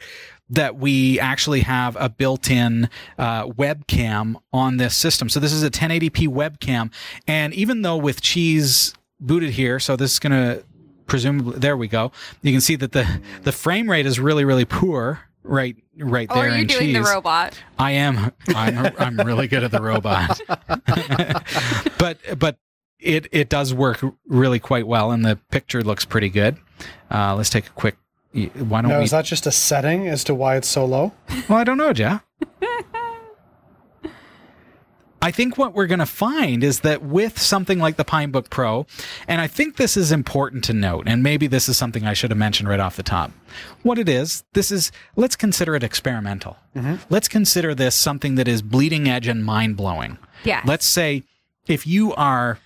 [SPEAKER 1] that we actually have a built-in uh, webcam on this system. So this is a 1080p webcam, and even though with Cheese booted here, so this is gonna presumably there we go. You can see that the the frame rate is really really poor. Right, right
[SPEAKER 3] Or
[SPEAKER 1] there
[SPEAKER 3] are you
[SPEAKER 1] in
[SPEAKER 3] doing
[SPEAKER 1] cheese.
[SPEAKER 3] the robot?
[SPEAKER 1] I am. I'm. I'm really good at the robot. but but it it does work really quite well, and the picture looks pretty good. Uh, let's take a quick. Why don't
[SPEAKER 2] Now,
[SPEAKER 1] we?
[SPEAKER 2] is that just a setting as to why it's so low?
[SPEAKER 1] well, I don't know, Jeff. I think what we're going to find is that with something like the Pinebook Pro, and I think this is important to note, and maybe this is something I should have mentioned right off the top. What it is, this is, let's consider it experimental. Mm-hmm. Let's consider this something that is bleeding edge and mind blowing.
[SPEAKER 3] Yeah.
[SPEAKER 1] Let's say if you are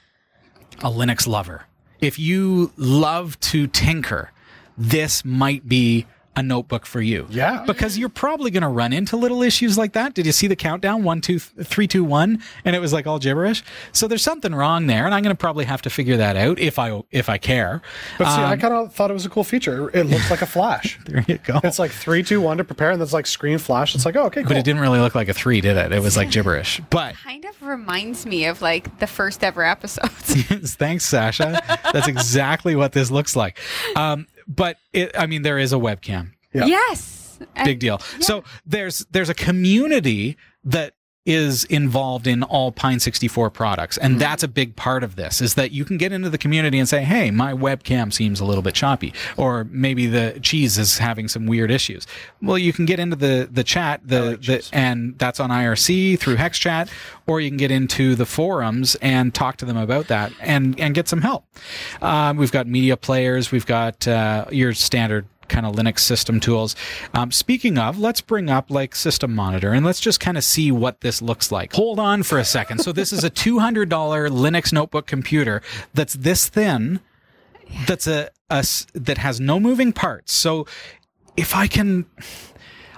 [SPEAKER 1] a Linux lover, if you love to tinker, this might be a notebook for you.
[SPEAKER 2] Yeah.
[SPEAKER 1] Because you're probably going to run into little issues like that. Did you see the countdown? One, two, th- three, two, one, and it was like all gibberish. So there's something wrong there, and I'm going to probably have to figure that out if I if I care.
[SPEAKER 2] But see, I
[SPEAKER 1] Um,
[SPEAKER 2] kind of thought it was a cool feature. It looks like a flash.
[SPEAKER 1] there you go.
[SPEAKER 2] It's like three, two, one to prepare, and that's like screen flash. It's like, oh, okay, cool.
[SPEAKER 1] But it didn't really look like a three, did it? It was like gibberish. But
[SPEAKER 3] Kind of reminds me of like the first ever episodes.
[SPEAKER 1] Thanks, Sasha. That's exactly what this looks like. Um, but it, I mean, there is a webcam.
[SPEAKER 2] Yeah.
[SPEAKER 3] Yes.
[SPEAKER 1] Big deal. So there's there's a community that is involved in all Pine 64 products, and that's a big part of this. Is that you can get into the community and say, "Hey, my webcam seems a little bit choppy," or maybe the cheese is having some weird issues. Well, you can get into the the chat, the, the and that's on IRC through HexChat, or you can get into the forums and talk to them about that and and get some help. Um, we've got media players, we've got uh, your standard kind of Linux system tools. Um, speaking of, let's bring up like System Monitor and let's just kind of see what this looks like. Hold on for a second. So this is a $200 Linux notebook computer that's this thin. That's a, a that has no moving parts. So if I can,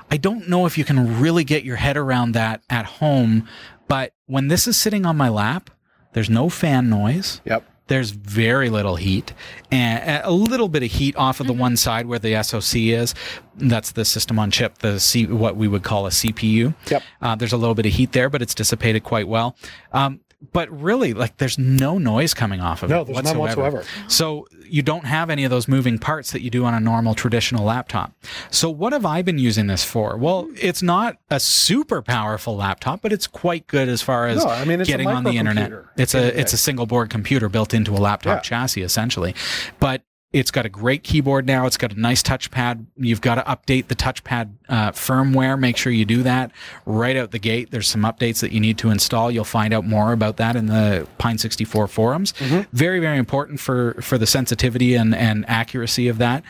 [SPEAKER 1] I don't know if you can really get your head around that at home, but when this is sitting on my lap, there's no fan noise.
[SPEAKER 2] Yep.
[SPEAKER 1] There's very little heat and a little bit of heat off of the one side where the SoC is. That's the system on chip, the C, what we would call a CPU.
[SPEAKER 2] Yep.
[SPEAKER 1] Uh, there's a little bit of heat there, but it's dissipated quite well. Um, but really, like, there's no noise coming off of
[SPEAKER 2] No,
[SPEAKER 1] it
[SPEAKER 2] there's none
[SPEAKER 1] whatsoever.
[SPEAKER 2] whatsoever.
[SPEAKER 1] So you don't have any of those moving parts that you do on a normal traditional laptop. So what have I been using this for? Well, it's not a super powerful laptop, but it's quite good as far as
[SPEAKER 2] No, I mean,
[SPEAKER 1] getting on the internet. It's a it's a single board computer built into a laptop
[SPEAKER 2] Yeah.
[SPEAKER 1] chassis essentially. But it's got a great keyboard now. It's got a nice touchpad. You've got to update the touchpad uh, firmware. Make sure you do that right out the gate. There's some updates that you need to install. You'll find out more about that in the Pine 64 forums. Very, very important for for the sensitivity and and accuracy of that.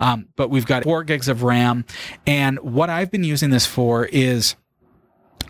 [SPEAKER 1] Um, but we've got four gigs of RAM, and what I've been using this for is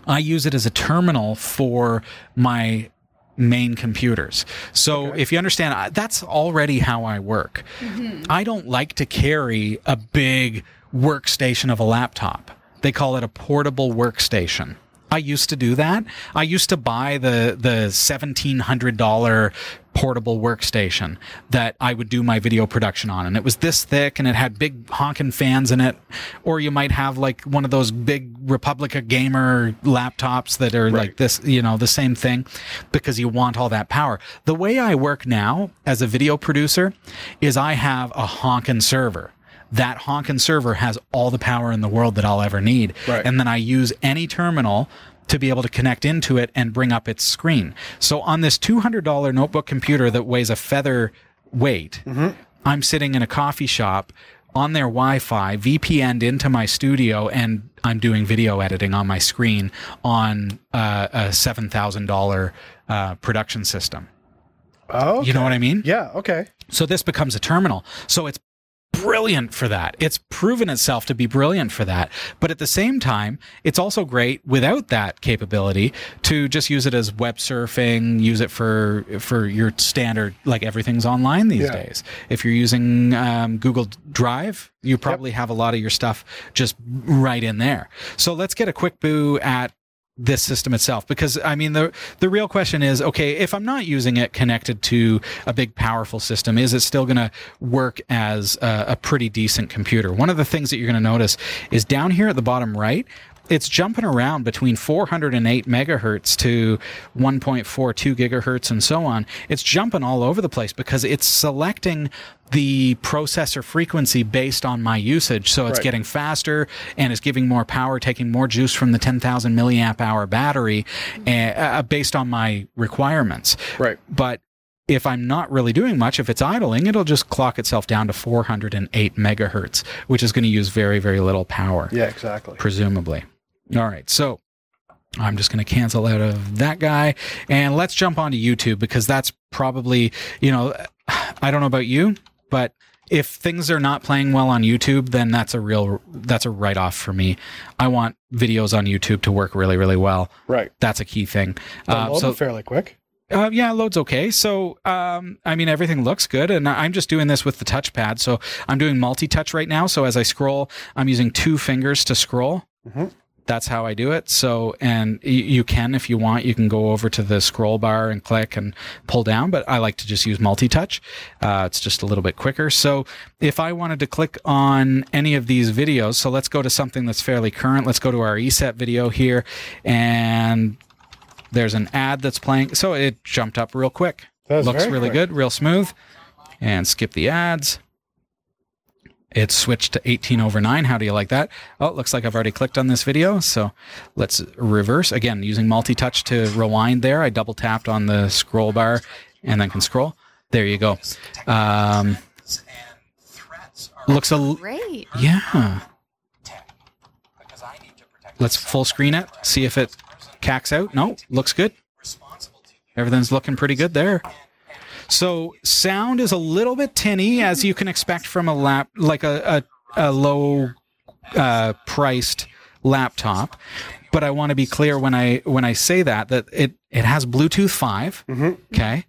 [SPEAKER 1] I use it as a terminal for my main computers. So if you understand, that's already how I work. Mm-hmm. I don't like to carry a big workstation of a laptop. They call it a portable workstation. I used to do that. I used to buy the the seventeen hundred dollar portable workstation that I would do my video production on, and it was this thick, and it had big honking fans in it. Or you might have like one of those big Republic of Gamers laptops that are like this, you know, the same thing, because you want all that power. The way I work now as a video producer is I have a honking server that honkin' server has all the power in the world that I'll ever need.
[SPEAKER 2] Right.
[SPEAKER 1] And then I use any terminal to be able to connect into it and bring up its screen. So on this $200 notebook computer that weighs a feather weight, I'm sitting in a coffee shop on their Wi-Fi, VPN'd into my studio, and I'm doing video editing on my screen on uh, a $7,000 uh, production system.
[SPEAKER 2] Oh,
[SPEAKER 1] You know what I mean?
[SPEAKER 2] Yeah. Okay.
[SPEAKER 1] So this becomes a terminal. So it's brilliant for that. It's proven itself to be brilliant for that. But at the same time, it's also great without that capability to just use it as web surfing, use it for for your standard like everything's online these
[SPEAKER 2] Yeah.
[SPEAKER 1] days. If you're using um, Google Drive, you probably have a lot of your stuff just right in there. So let's get a quick boo at this system itself. Because i mean the the real question is okay if i'm not using it connected to a big powerful system is it still going to work as a, a pretty decent computer? One of the things that you're going to notice is down here at the bottom right it's jumping around between 408 megahertz to 1.42 gigahertz and so on. It's jumping all over the place because it's selecting the processor frequency based on my usage. So it's
[SPEAKER 2] Right.
[SPEAKER 1] getting faster and it's giving more power, taking more juice from the 10,000 milliamp hour battery uh, uh, based on my requirements.
[SPEAKER 2] Right.
[SPEAKER 1] But if I'm not really doing much, if it's idling, it'll just clock itself down to 408 megahertz, which is going to use very, very little power
[SPEAKER 2] Yeah. Exactly.
[SPEAKER 1] presumably. All right, so I'm just going to cancel out of that guy and let's jump onto YouTube because that's probably, you know, I don't know about you, but if things are not playing well on YouTube, then that's a real that's a write off for me. I want videos on YouTube to work really, really well.
[SPEAKER 2] Right.
[SPEAKER 1] That's a key thing. Uh, so
[SPEAKER 2] fairly quick.
[SPEAKER 1] Uh, yeah, loads okay. So, um, I mean, everything looks good, and I'm just doing this with the touchpad. So I'm doing multi-touch right now. So as I scroll, I'm using two fingers to scroll.
[SPEAKER 2] Mhm.
[SPEAKER 1] That's how I do it. So, and you can, if you want, you can go over to the scroll bar and click and pull down. But I like to just use multi-touch. Uh, it's just a little bit quicker. So if I wanted to click on any of these videos, so let's go to something that's fairly current. Let's go to our ESET video here, and there's an ad that's playing. So it jumped up real quick. Looks really
[SPEAKER 2] quick.
[SPEAKER 1] good, real smooth. And skip the ads. It switched to 18 over 9. How do you like that? Oh, it looks like I've already clicked on this video. So let's reverse. Again, using multi touch to rewind there. I double tapped on the scroll bar and then can scroll. There you go. Um, looks a. l-
[SPEAKER 3] Great.
[SPEAKER 1] Yeah. Let's full screen it. See if it cacks out. No, looks good. Everything's looking pretty good there. So sound is a little bit tinny, as you can expect from a lap, like a a, a low uh, priced laptop. But I want to be clear when I when I say that that it it has Bluetooth 5 Okay,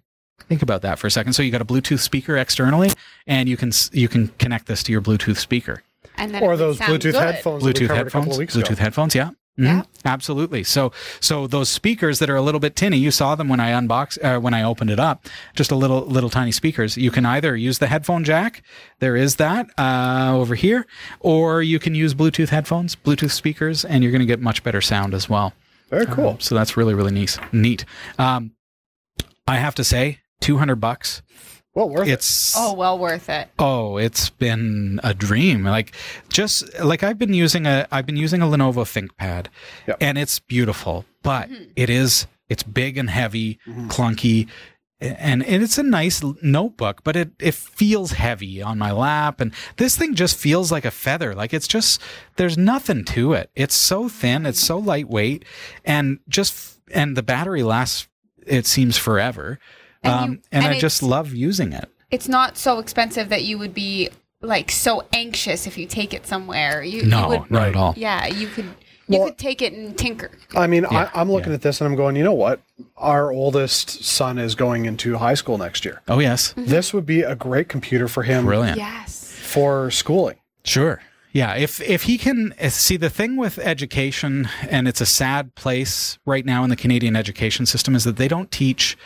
[SPEAKER 1] think about that for a second. So you got a Bluetooth speaker externally, and you can you can connect this to your Bluetooth speaker.
[SPEAKER 3] And then
[SPEAKER 2] Or those Bluetooth
[SPEAKER 3] good.
[SPEAKER 2] headphones
[SPEAKER 1] Bluetooth
[SPEAKER 2] covered a couple
[SPEAKER 1] headphones.
[SPEAKER 2] of weeks
[SPEAKER 1] Bluetooth
[SPEAKER 2] ago.
[SPEAKER 1] headphones, yeah. Mhm.
[SPEAKER 3] Yeah.
[SPEAKER 1] Absolutely. So so those speakers that are a little bit tinny, you saw them when I unboxed uh, when I opened it up. Just a little little tiny speakers. You can either use the headphone jack. There is that uh, over here, or you can use Bluetooth headphones, Bluetooth speakers, and you're going to get much better sound as well.
[SPEAKER 2] Very cool.
[SPEAKER 1] Um, so that's really really neat. Neat. Um, I have to say, two hundred bucks.
[SPEAKER 2] Well, worth it.
[SPEAKER 1] It's
[SPEAKER 3] Oh, well worth it.
[SPEAKER 1] Oh, it's been a dream. Like just like I've been using a I've been using a Lenovo ThinkPad
[SPEAKER 2] Yep.
[SPEAKER 1] and it's beautiful, but mm-hmm. it is it's big and heavy, mm-hmm. clunky and, and it's a nice notebook, but it, it feels heavy on my lap. And this thing just feels like a feather. Like it's just, there's nothing to it. It's so thin. It's so lightweight and just, and the battery lasts, it seems forever.
[SPEAKER 3] And
[SPEAKER 1] um,
[SPEAKER 3] you-
[SPEAKER 1] and,
[SPEAKER 3] and
[SPEAKER 1] I just love using it.
[SPEAKER 3] It's not so expensive that you would be like so anxious if you take it somewhere. You,
[SPEAKER 1] No,
[SPEAKER 3] you would,
[SPEAKER 1] not at all.
[SPEAKER 3] Yeah, you could you
[SPEAKER 2] Well-
[SPEAKER 3] could take it and tinker.
[SPEAKER 2] I mean,
[SPEAKER 1] Yeah,
[SPEAKER 2] I, I'm looking
[SPEAKER 1] yeah.
[SPEAKER 2] at this and I'm going, you know what? Our oldest son is going into high school next year.
[SPEAKER 1] Oh, yes.
[SPEAKER 2] This would be a great computer for him
[SPEAKER 1] Brilliant.
[SPEAKER 3] Yes.
[SPEAKER 2] for schooling.
[SPEAKER 1] Sure. Yeah, if if he can see the thing with education, and it's a sad place right now in the Canadian education system, is that they don't teach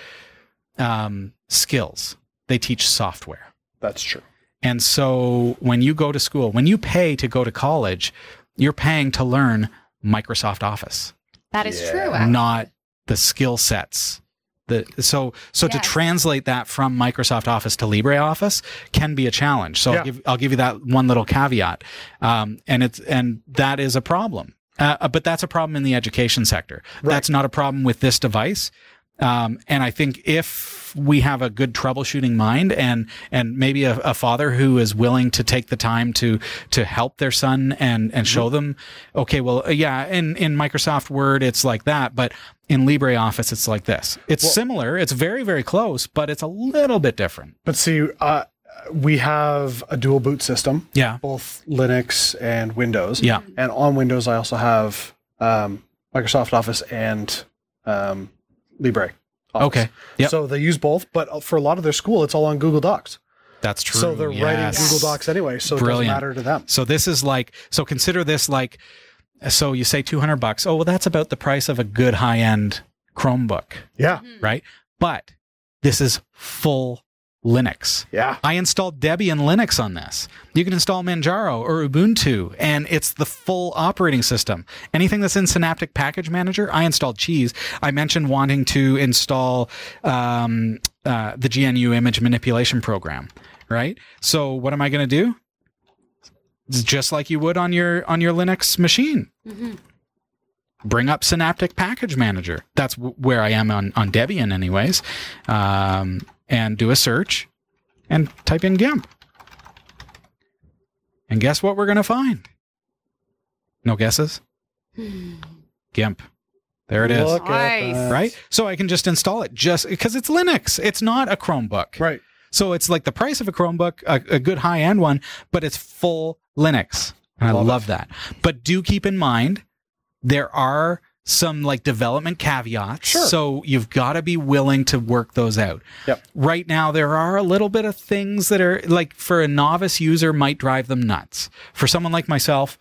[SPEAKER 1] um, skills; they teach software.
[SPEAKER 2] That's true.
[SPEAKER 1] And so, when you go to school, when you pay to go to college, you're paying to learn Microsoft Office,
[SPEAKER 3] That is
[SPEAKER 2] Yeah.
[SPEAKER 3] true. actually.
[SPEAKER 1] not the skill sets. The, so so to translate that from Microsoft Office to LibreOffice can be a challenge. So
[SPEAKER 2] Yeah.
[SPEAKER 1] I'll give I'll give you that one little caveat, um, and it's and that is a problem. Uh, but that's a problem in the education sector. That's not a problem with this device. Um, and I think if we have a good troubleshooting mind and and maybe a, a father who is willing to take the time to to help their son and and show them, okay, well, uh, yeah, in in Microsoft Word it's like that, but in LibreOffice it's like this. It's similar. It's very very close, but it's a little bit different.
[SPEAKER 2] But see, uh, we have a dual boot system,
[SPEAKER 1] Yeah.
[SPEAKER 2] both Linux and Windows.
[SPEAKER 1] Yeah.
[SPEAKER 2] And on Windows, I also have um, Microsoft Office and um, Libre. Office.
[SPEAKER 1] Okay. Yep.
[SPEAKER 2] So they use both, but for a lot of their school, it's all on Google Docs.
[SPEAKER 1] That's true.
[SPEAKER 2] So they're writing Google Docs anyway, so it doesn't matter to them.
[SPEAKER 1] So this is like so consider this like so you say 200 bucks. Oh, well that's about the price of a good high-end Chromebook,
[SPEAKER 2] Yeah. Mm-hmm.
[SPEAKER 1] right? But this is full Linux.
[SPEAKER 2] Yeah.
[SPEAKER 1] I installed Debian Linux on this. You can install Manjaro or Ubuntu, and it's the full operating system. Anything that's in Synaptic Package Manager, I installed Cheese. I mentioned wanting to install um, uh, the GNU image manipulation program, right? So what am I going to do? It's just like you would on your on your Linux machine. Bring up Synaptic Package Manager. That's w- where I am on on Debian, anyways. Um, and do a search and type in GIMP. And guess what we're going to find? No guesses? GIMP. There it is.
[SPEAKER 2] Look at
[SPEAKER 3] Nice.
[SPEAKER 1] Right? So I can just install it just because it's Linux. It's not a Chromebook.
[SPEAKER 2] Right.
[SPEAKER 1] So it's like the price of a Chromebook, a, a good high end one, but it's full Linux. And I
[SPEAKER 2] Love
[SPEAKER 1] love,
[SPEAKER 2] it.
[SPEAKER 1] that. But do keep in mind, there are some like development caveats.
[SPEAKER 2] Sure.
[SPEAKER 1] So you've got to be willing to work those out.
[SPEAKER 2] Yep.
[SPEAKER 1] Right now, there are a little bit of things that are like for a novice user might drive them nuts. For someone like myself,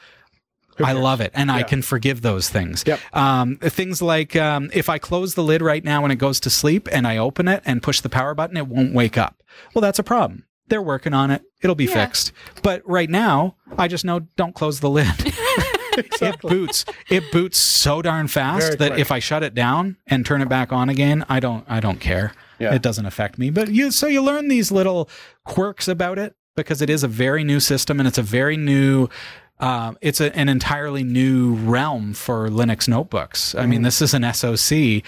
[SPEAKER 1] I love it, and I can forgive those things.
[SPEAKER 2] Yep.
[SPEAKER 1] Um, things like um, if I close the lid right now when it goes to sleep, and I open it and push the power button, it won't wake up. Well, that's a problem. They're working on it. It'll be
[SPEAKER 3] Yeah.
[SPEAKER 1] fixed. But right now, I just know don't close the lid. It boots. It boots so darn fast
[SPEAKER 2] Very
[SPEAKER 1] that
[SPEAKER 2] quick.
[SPEAKER 1] if I shut it down and turn it back on again, I don't. I don't care.
[SPEAKER 2] Yeah.
[SPEAKER 1] It doesn't affect me. But you, so you learn these little quirks about it because it is a very new system and it's a very new. Um, it's a, an entirely new realm for Linux notebooks. I mean, this is an SoC,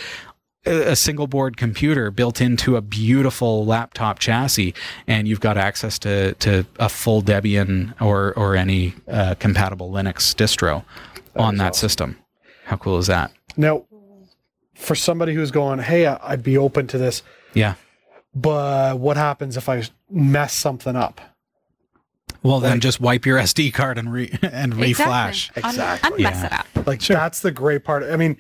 [SPEAKER 1] a a single board computer built into a beautiful laptop chassis, and you've got access to, to a full Debian or or any uh, compatible Linux distro on that
[SPEAKER 2] awesome.
[SPEAKER 1] system. How cool is that?
[SPEAKER 2] Now, for somebody who's going, hey, I- I'd be open to this,
[SPEAKER 1] Yeah.
[SPEAKER 2] but what happens if I mess something up?
[SPEAKER 1] Well, then
[SPEAKER 2] Like-
[SPEAKER 1] just wipe your SD card and re and reflash.
[SPEAKER 3] Exactly. Un-
[SPEAKER 2] Exactly.
[SPEAKER 3] unmess
[SPEAKER 1] Yeah.
[SPEAKER 3] it up.
[SPEAKER 2] Like that's the great part. I mean,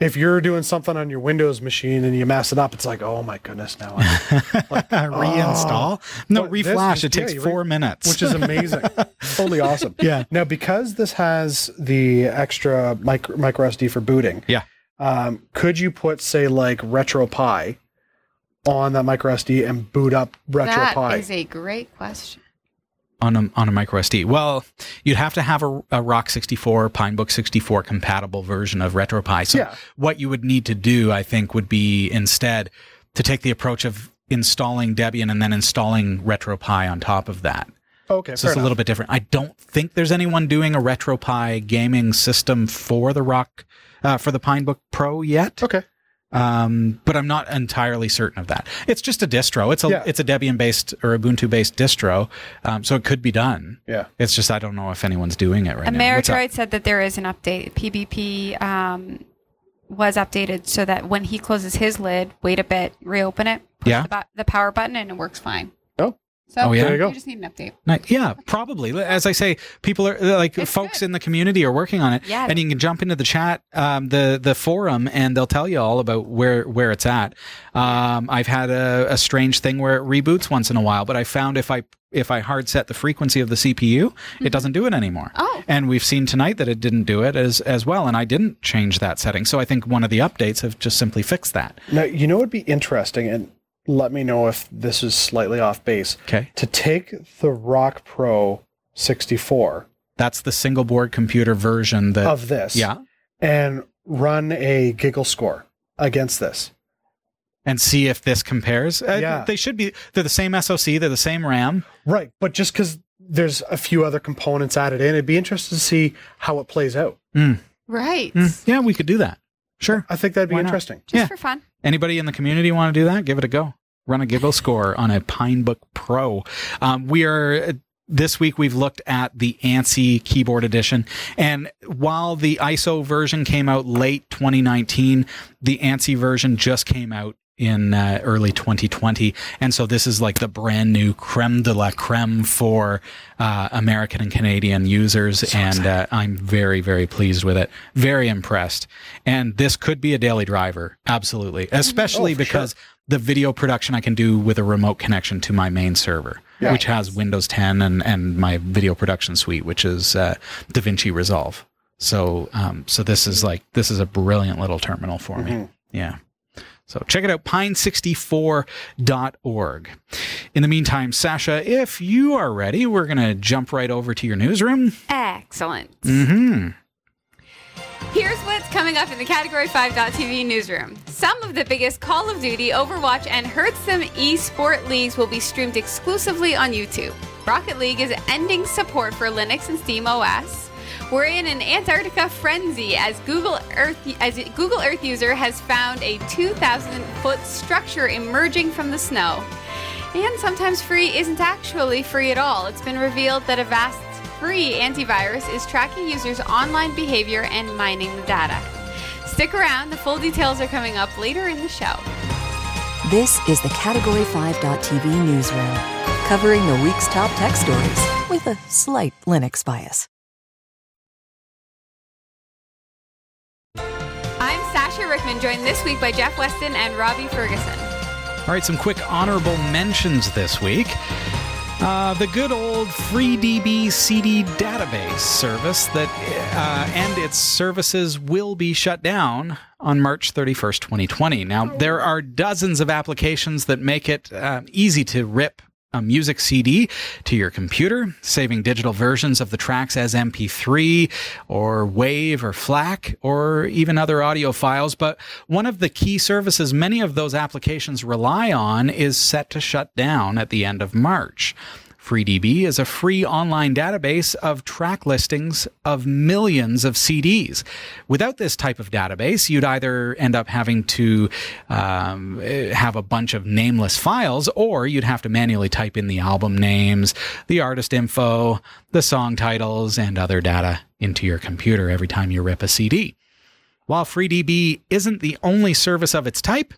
[SPEAKER 2] if you're doing something on your Windows machine and you mess it up, it's like, oh my goodness, now, I,
[SPEAKER 1] Reinstall? No,
[SPEAKER 2] But this
[SPEAKER 1] reflash.
[SPEAKER 2] is-
[SPEAKER 1] it takes
[SPEAKER 2] yeah,
[SPEAKER 1] four
[SPEAKER 2] re-
[SPEAKER 1] minutes.
[SPEAKER 2] which is amazing, totally awesome.
[SPEAKER 1] Yeah.
[SPEAKER 2] Now, because this has the extra micro, micro SD for booting,
[SPEAKER 1] yeah.
[SPEAKER 2] um, could you put say like RetroPie on that micro SD and boot up
[SPEAKER 3] That
[SPEAKER 2] RetroPie?
[SPEAKER 3] That is a great question.
[SPEAKER 1] On a on a micro SD. Well, you'd have to have a, a Rock 64, Pinebook 64 compatible version of RetroPie. So
[SPEAKER 2] Yeah.
[SPEAKER 1] what you would need to do, I think, would be instead to take the approach of installing Debian and then installing RetroPie on top of that.
[SPEAKER 2] okay,
[SPEAKER 1] So it's a little bit different. I don't think there's anyone doing a RetroPie gaming system for the Rock uh, for the Pinebook Pro yet.
[SPEAKER 2] Okay.
[SPEAKER 1] Um, but I'm not entirely certain of that. It's just a distro. It's a
[SPEAKER 2] Yeah.
[SPEAKER 1] it's a Debian based or Ubuntu based distro, um, so it could be done.
[SPEAKER 2] Yeah.
[SPEAKER 1] It's just I don't know if anyone's doing it right now. What's up?
[SPEAKER 3] Ameritroid said that there is an update. PBP um, was updated so that when he closes his lid, wait a bit, reopen it, push
[SPEAKER 1] Yeah.
[SPEAKER 3] the, bu- the power button, and it works fine.
[SPEAKER 2] Oh.
[SPEAKER 3] So
[SPEAKER 1] Oh, yeah?
[SPEAKER 2] There you go.
[SPEAKER 3] just need an update.
[SPEAKER 1] Ni- Yeah, probably. As I say, people are like
[SPEAKER 3] It's
[SPEAKER 1] folks
[SPEAKER 3] good.
[SPEAKER 1] in the community are working on it,
[SPEAKER 3] Yeah.
[SPEAKER 1] and you can jump into the chat, um, the the forum, and they'll tell you all about where where it's at. Um, I've had a, a strange thing where it reboots once in a while, but I found if I if I hard set the frequency of the CPU, it doesn't do it anymore.
[SPEAKER 3] Oh.
[SPEAKER 1] and we've seen tonight that it didn't do it as as well, and I didn't change that setting. So I think one of the updates have just simply fixed that.
[SPEAKER 2] Now, you know, it'd be interesting, and let me know if this is slightly off base.
[SPEAKER 1] Okay,
[SPEAKER 2] To take the Rock Pro 64
[SPEAKER 1] that's the single board computer version that
[SPEAKER 2] of this
[SPEAKER 1] yeah,
[SPEAKER 2] and run a giggle score against this.
[SPEAKER 1] and see if this compares. Uh,
[SPEAKER 2] Yeah.
[SPEAKER 1] they should be. They're the same SoC. They're the same RAM.
[SPEAKER 2] Right. But just because there's a few other components added in, it'd be interesting to see how it plays out.
[SPEAKER 3] Right.
[SPEAKER 1] Mm, yeah, we could do that. Sure.
[SPEAKER 2] I think that'd be interesting.
[SPEAKER 3] Just
[SPEAKER 1] Yeah.
[SPEAKER 3] for fun.
[SPEAKER 1] Anybody in the community want to do that? Give it a go. Run a giggle score on a Pinebook Pro. Um, we are this week. We've looked at the ANSI keyboard edition, and while the ISO version came out late 2019, the ANSI version just came out in uh, early 2020 and so this is like the brand new creme de la creme for uh, american and canadian users. And uh, i'm very very pleased with it. Very impressed. And this could be a daily driver. Absolutely. Especially
[SPEAKER 2] Oh,
[SPEAKER 1] because the video production i can do with a remote connection to my main server
[SPEAKER 2] Yeah.
[SPEAKER 1] which has windows 10 and, and my video production suite which is uh, davinci resolve. So um, so this is like this is a brilliant little terminal for me. Yeah so check it out, pine64.org. In the meantime, Sasha, if you are ready, we're going to jump right over to your newsroom.
[SPEAKER 3] Excellent.
[SPEAKER 1] hmm
[SPEAKER 3] Here's what's coming up in the Category 5.tv newsroom. Some of the biggest Call of Duty, Overwatch, and Hearthstone esport leagues will be streamed exclusively on YouTube. Rocket League is ending support for Linux and Steam OS. We're in an Antarctica frenzy as Google Earth as Google Earth user has found a 2,000 foot structure emerging from the snow. And sometimes free isn't actually free at all. It's been revealed that Avast free antivirus is tracking users' online behavior and mining the data. Stick around, the full details are coming up later in the show.
[SPEAKER 4] This is the Category 5.tv newsroom, covering the week's top tech stories with a slight Linux bias.
[SPEAKER 3] Rickman, joined this week by Jeff Weston and Robbie Ferguson.
[SPEAKER 1] All right, some quick honorable mentions this week. Uh, the good old FreeDB CD database service that uh, and its services will be shut down on March 31st, 2020. Now, there are dozens of applications that make it uh, easy to rip a music CD to your computer, saving digital versions of the tracks as MP3 or WAV or FLAC or even other audio files. But one of the key services many of those applications rely on is set to shut down at the end of March. FreeDB is a free online database of track listings of millions of CDs. Without this type of database, you'd either end up having to um, have a bunch of nameless files, or you'd have to manually type in the album names, the artist info, the song titles, and other data into your computer every time you rip a CD. While FreeDB isn't the only service of its type,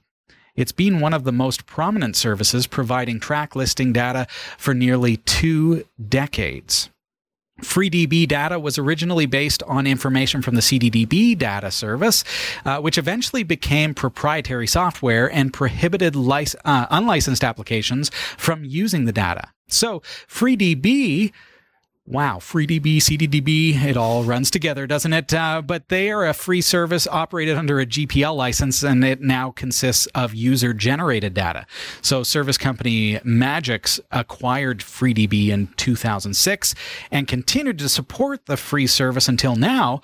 [SPEAKER 1] it's been one of the most prominent services providing track listing data for nearly two decades. FreeDB data was originally based on information from the CDDB data service, uh, which eventually became proprietary software and prohibited lic- uh, unlicensed applications from using the data. So FreeDB Wow, FreeDB, CDDB, it all runs together, doesn't it? Uh, but they are a free service operated under a GPL license, and it now consists of user generated data. So, service company Magix acquired FreeDB in 2006 and continued to support the free service until now.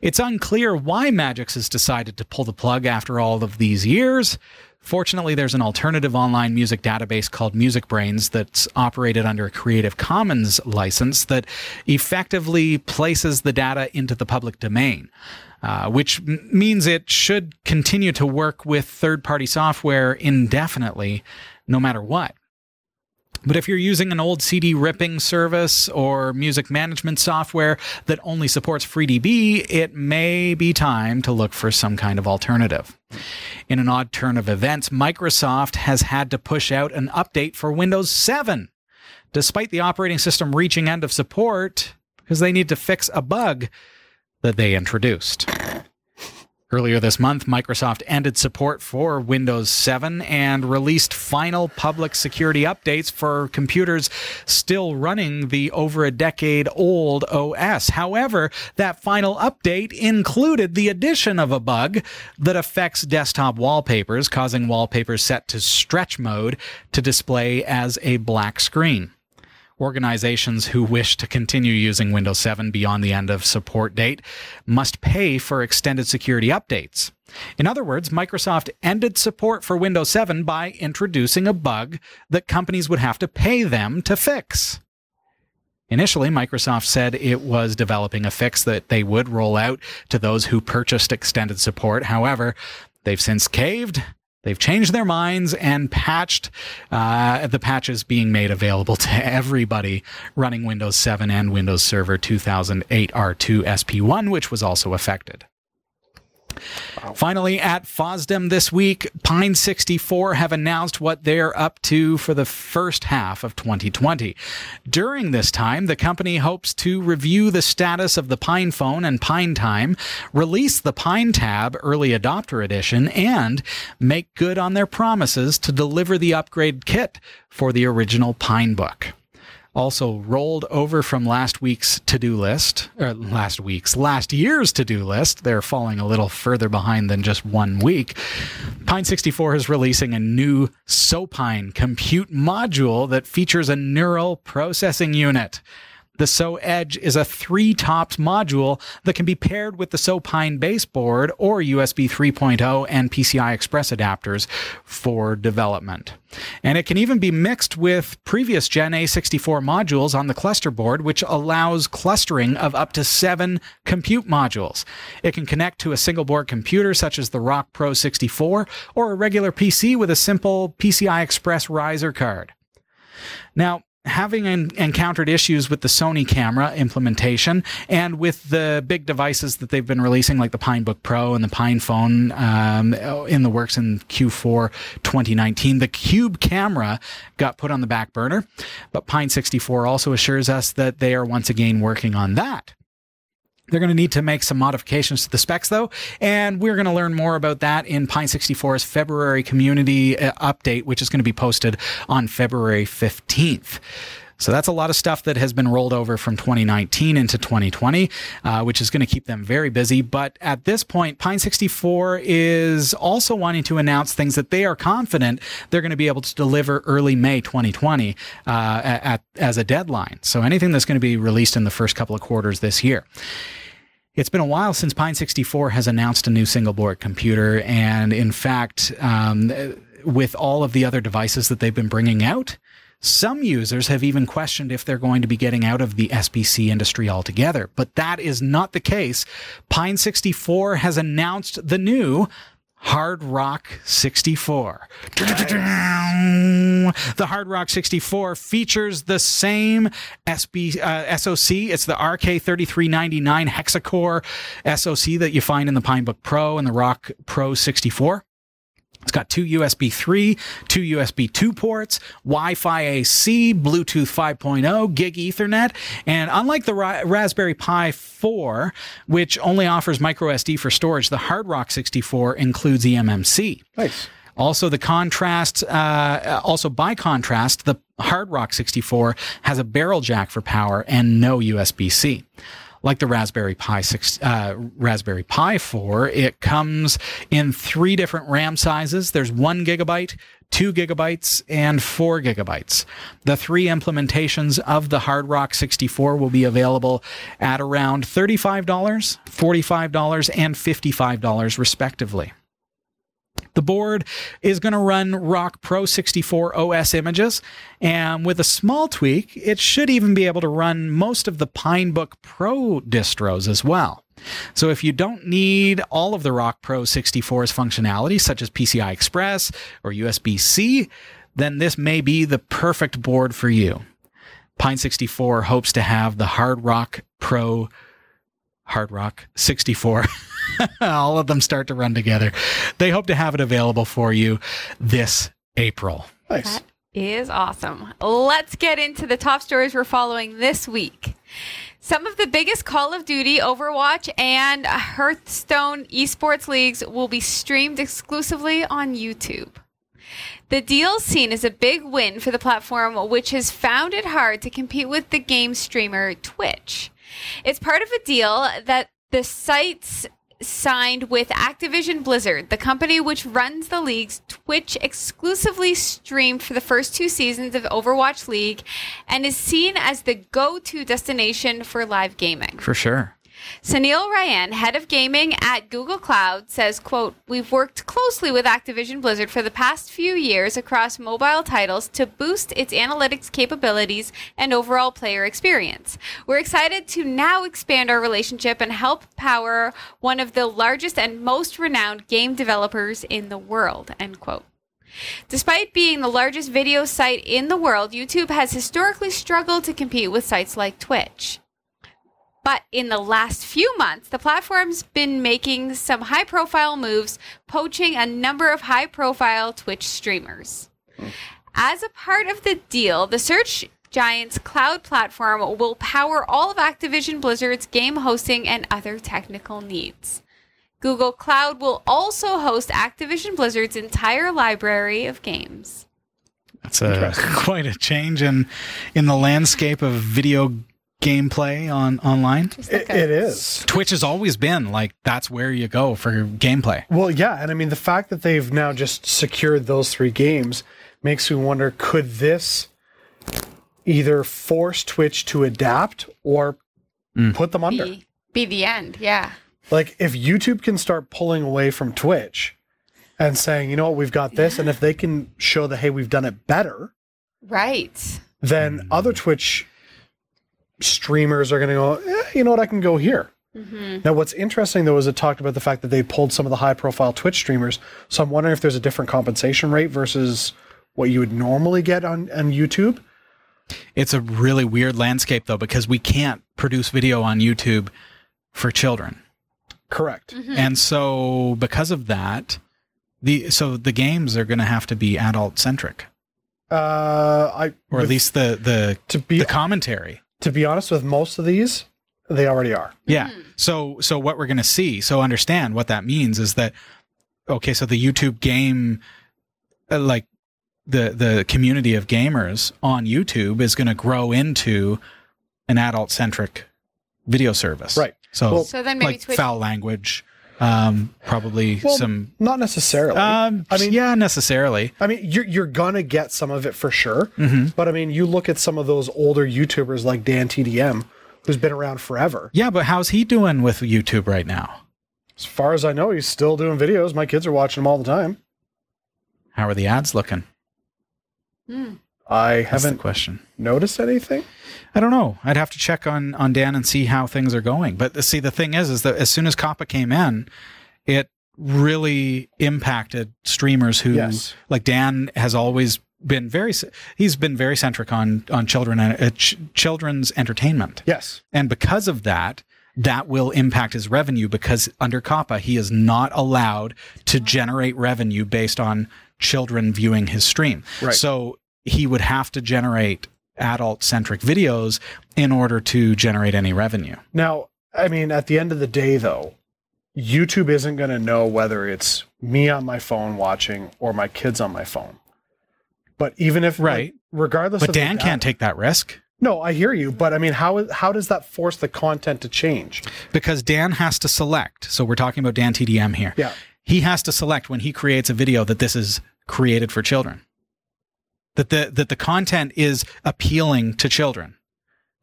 [SPEAKER 1] It's unclear why Magix has decided to pull the plug after all of these years. Fortunately, there's an alternative online music database called MusicBrainz that's operated under a Creative Commons license that effectively places the data into the public domain. Uh, which m- means it should continue to work with third party software indefinitely, no matter what. But if you're using an old CD ripping service or music management software that only supports FreeDB, it may be time to look for some kind of alternative. In an odd turn of events, Microsoft has had to push out an update for Windows 7, despite the operating system reaching end of support, because they need to fix a bug that they introduced. Earlier this month, Microsoft ended support for Windows 7 and released final public security updates for computers still running the over a decade old OS. However, that final update included the addition of a bug that affects desktop wallpapers, causing wallpapers set to stretch mode to display as a black screen organizations who wish to continue using Windows 7 beyond the end of support date must pay for extended security updates. In other words, Microsoft ended support for Windows 7 by introducing a bug that companies would have to pay them to fix. Initially, Microsoft said it was developing a fix that they would roll out to those who purchased extended support. However, they've since caved They've changed their minds and patched uh, the patches being made available to everybody running Windows 7 and Windows Server 2008 R2 SP1, which was also affected. Finally, at FOSDEM this week, Pine 64 have announced what they're up to for the first half of 2020. During this time, the company hopes to review the status of the Pine Phone and Pine Time, release the Pine Tab Early Adopter Edition, and make good on their promises to deliver the upgrade kit for the original Pine Book also rolled over from last week's to-do list or last week's last year's to-do list. They're falling a little further behind than just one week. Pine 64 is releasing a new sopine compute module that features a neural processing unit the So Edge is a three tops module that can be paired with the SO Pine baseboard or USB 3.0 and PCI Express adapters for development. And it can even be mixed with previous Gen A64 modules on the cluster board, which allows clustering of up to seven compute modules. It can connect to a single board computer such as the Rock Pro 64 or a regular PC with a simple PCI Express riser card. Now, having encountered issues with the Sony camera implementation and with the big devices that they've been releasing, like the Pinebook Pro and the Pine Phone, um, in the works in Q4 2019, the Cube camera got put on the back burner. But Pine 64 also assures us that they are once again working on that. They're going to need to make some modifications to the specs, though, and we're going to learn more about that in Pine 64's February community uh, update, which is going to be posted on February 15th. So that's a lot of stuff that has been rolled over from 2019 into 2020, uh, which is going to keep them very busy. But at this point, Pine 64 is also wanting to announce things that they are confident they're going to be able to deliver early May 2020 uh, at, as a deadline. So anything that's going to be released in the first couple of quarters this year. It's been a while since Pine 64 has announced a new single board computer. And in fact, um, with all of the other devices that they've been bringing out, some users have even questioned if they're going to be getting out of the SBC industry altogether, but that is not the case. Pine 64 has announced the new Hard Rock 64. The Hard Rock 64 features the same SB uh, SoC. It's the RK3399 hexacore SoC that you find in the Pinebook Pro and the Rock Pro 64. It's got two USB 3, two USB 2 ports, Wi Fi AC, Bluetooth 5.0, Gig Ethernet, and unlike the Ra- Raspberry Pi 4, which only offers micro SD for storage, the Hard Rock 64 includes eMMC.
[SPEAKER 2] Nice.
[SPEAKER 1] Also, the contrast, uh, also by contrast, the Hard Rock 64 has a barrel jack for power and no USB C like the Raspberry Pi 6, uh, Raspberry Pi 4, it comes in three different RAM sizes. There's one gigabyte, two gigabytes, and four gigabytes. The three implementations of the Hard Rock 64 will be available at around $35, $45, and $55 respectively. The board is going to run Rock Pro 64 OS images, and with a small tweak, it should even be able to run most of the Pinebook Pro distros as well. So if you don't need all of the Rock Pro 64's functionality, such as PCI Express or USB C, then this may be the perfect board for you. Pine 64 hopes to have the Hard Rock Pro Hard Rock 64. All of them start to run together. They hope to have it available for you this April.
[SPEAKER 2] Nice.
[SPEAKER 3] That is awesome. Let's get into the top stories we're following this week. Some of the biggest Call of Duty, Overwatch, and Hearthstone esports leagues will be streamed exclusively on YouTube. The deal seen is a big win for the platform, which has found it hard to compete with the game streamer Twitch. It's part of a deal that the sites signed with Activision Blizzard, the company which runs the league's Twitch exclusively streamed for the first two seasons of Overwatch League and is seen as the go to destination for live gaming.
[SPEAKER 1] For sure.
[SPEAKER 3] Sunil Rayan, head of gaming at Google Cloud, says, quote, We've worked closely with Activision Blizzard for the past few years across mobile titles to boost its analytics capabilities and overall player experience. We're excited to now expand our relationship and help power one of the largest and most renowned game developers in the world, end quote. Despite being the largest video site in the world, YouTube has historically struggled to compete with sites like Twitch. But in the last few months, the platform's been making some high profile moves, poaching a number of high profile Twitch streamers. As a part of the deal, the search giant's cloud platform will power all of Activision Blizzard's game hosting and other technical needs. Google Cloud will also host Activision Blizzard's entire library of games.
[SPEAKER 1] That's a quite a change in in the landscape of video gameplay on online.
[SPEAKER 3] Like
[SPEAKER 2] It, it is.
[SPEAKER 1] Twitch has always been like that's where you go for gameplay.
[SPEAKER 2] Well, yeah, and I mean the fact that they've now just secured those three games makes me wonder: could this either force Twitch to adapt or hmm. put them under?
[SPEAKER 3] Be, be the end, yeah.
[SPEAKER 2] Like, if YouTube can start pulling away from Twitch and saying, you know what, we've got this, and if they can show that hey, we've done it better,
[SPEAKER 3] Right.
[SPEAKER 2] then other Twitch streamers are going to go, eh, you know what, I can go here. Now, what's interesting though is it talked about the fact that they pulled some of the high profile Twitch streamers. So I'm wondering if there's a different compensation rate versus what you would normally get on, on YouTube.
[SPEAKER 1] It's a really weird landscape though because we can't produce video on YouTube for children.
[SPEAKER 2] Correct.
[SPEAKER 1] And so because of that, the so the games are going to have to be adult centric
[SPEAKER 2] Uh, I
[SPEAKER 1] or at
[SPEAKER 2] with-
[SPEAKER 1] least the the
[SPEAKER 2] to be
[SPEAKER 1] the commentary.
[SPEAKER 2] To be honest with most of these, They already are.
[SPEAKER 1] Yeah. So so what we're going to see, so understand what that means is that okay, so the YouTube game uh, like the the community of gamers on YouTube is going to grow into an adult centric video service.
[SPEAKER 2] Right.
[SPEAKER 1] So
[SPEAKER 2] Well-
[SPEAKER 3] So then maybe
[SPEAKER 1] like
[SPEAKER 3] Twitch.
[SPEAKER 1] foul language um probably
[SPEAKER 2] Well,
[SPEAKER 1] some
[SPEAKER 2] not necessarily.
[SPEAKER 1] um
[SPEAKER 2] I mean,
[SPEAKER 1] yeah, necessarily.
[SPEAKER 2] I mean, you're you're gonna get some of it for sure.
[SPEAKER 1] Mm-hmm.
[SPEAKER 2] But I mean, you look at some of those older YouTubers like Dan TDM, who's been around forever.
[SPEAKER 1] Yeah, but how's he doing with YouTube right now?
[SPEAKER 2] As far as I know, he's still doing videos. My kids are watching them all the time.
[SPEAKER 1] How are the ads looking?
[SPEAKER 3] Hmm.
[SPEAKER 2] I
[SPEAKER 1] That's
[SPEAKER 2] haven't
[SPEAKER 1] question.
[SPEAKER 2] noticed anything.
[SPEAKER 1] I don't know. I'd have to check on on Dan and see how things are going. But see, the thing is, is that as soon as COPPA came in, it really impacted streamers who,
[SPEAKER 2] Yes.
[SPEAKER 1] like Dan, has always been very. He's been very centric on on children uh, ch- children's entertainment,
[SPEAKER 2] Yes.
[SPEAKER 1] and because of that. That will impact his revenue because under COPPA, he is not allowed to generate revenue based on children viewing his stream.
[SPEAKER 2] Right.
[SPEAKER 1] So he would have to generate adult centric videos in order to generate any revenue.
[SPEAKER 2] Now, I mean, at the end of the day, though, YouTube isn't going to know whether it's me on my phone watching or my kids on my phone. But even if,
[SPEAKER 1] Right.
[SPEAKER 2] like, regardless
[SPEAKER 1] But Dan
[SPEAKER 2] data-
[SPEAKER 1] can't take that risk
[SPEAKER 2] No, I hear you, but I mean, how how does that force the content to change?
[SPEAKER 1] because Dan has to select. So we're talking about Dan TDM here.
[SPEAKER 2] Yeah.
[SPEAKER 1] He has to select when he creates a video that this is created for children. That the that the content is appealing to children.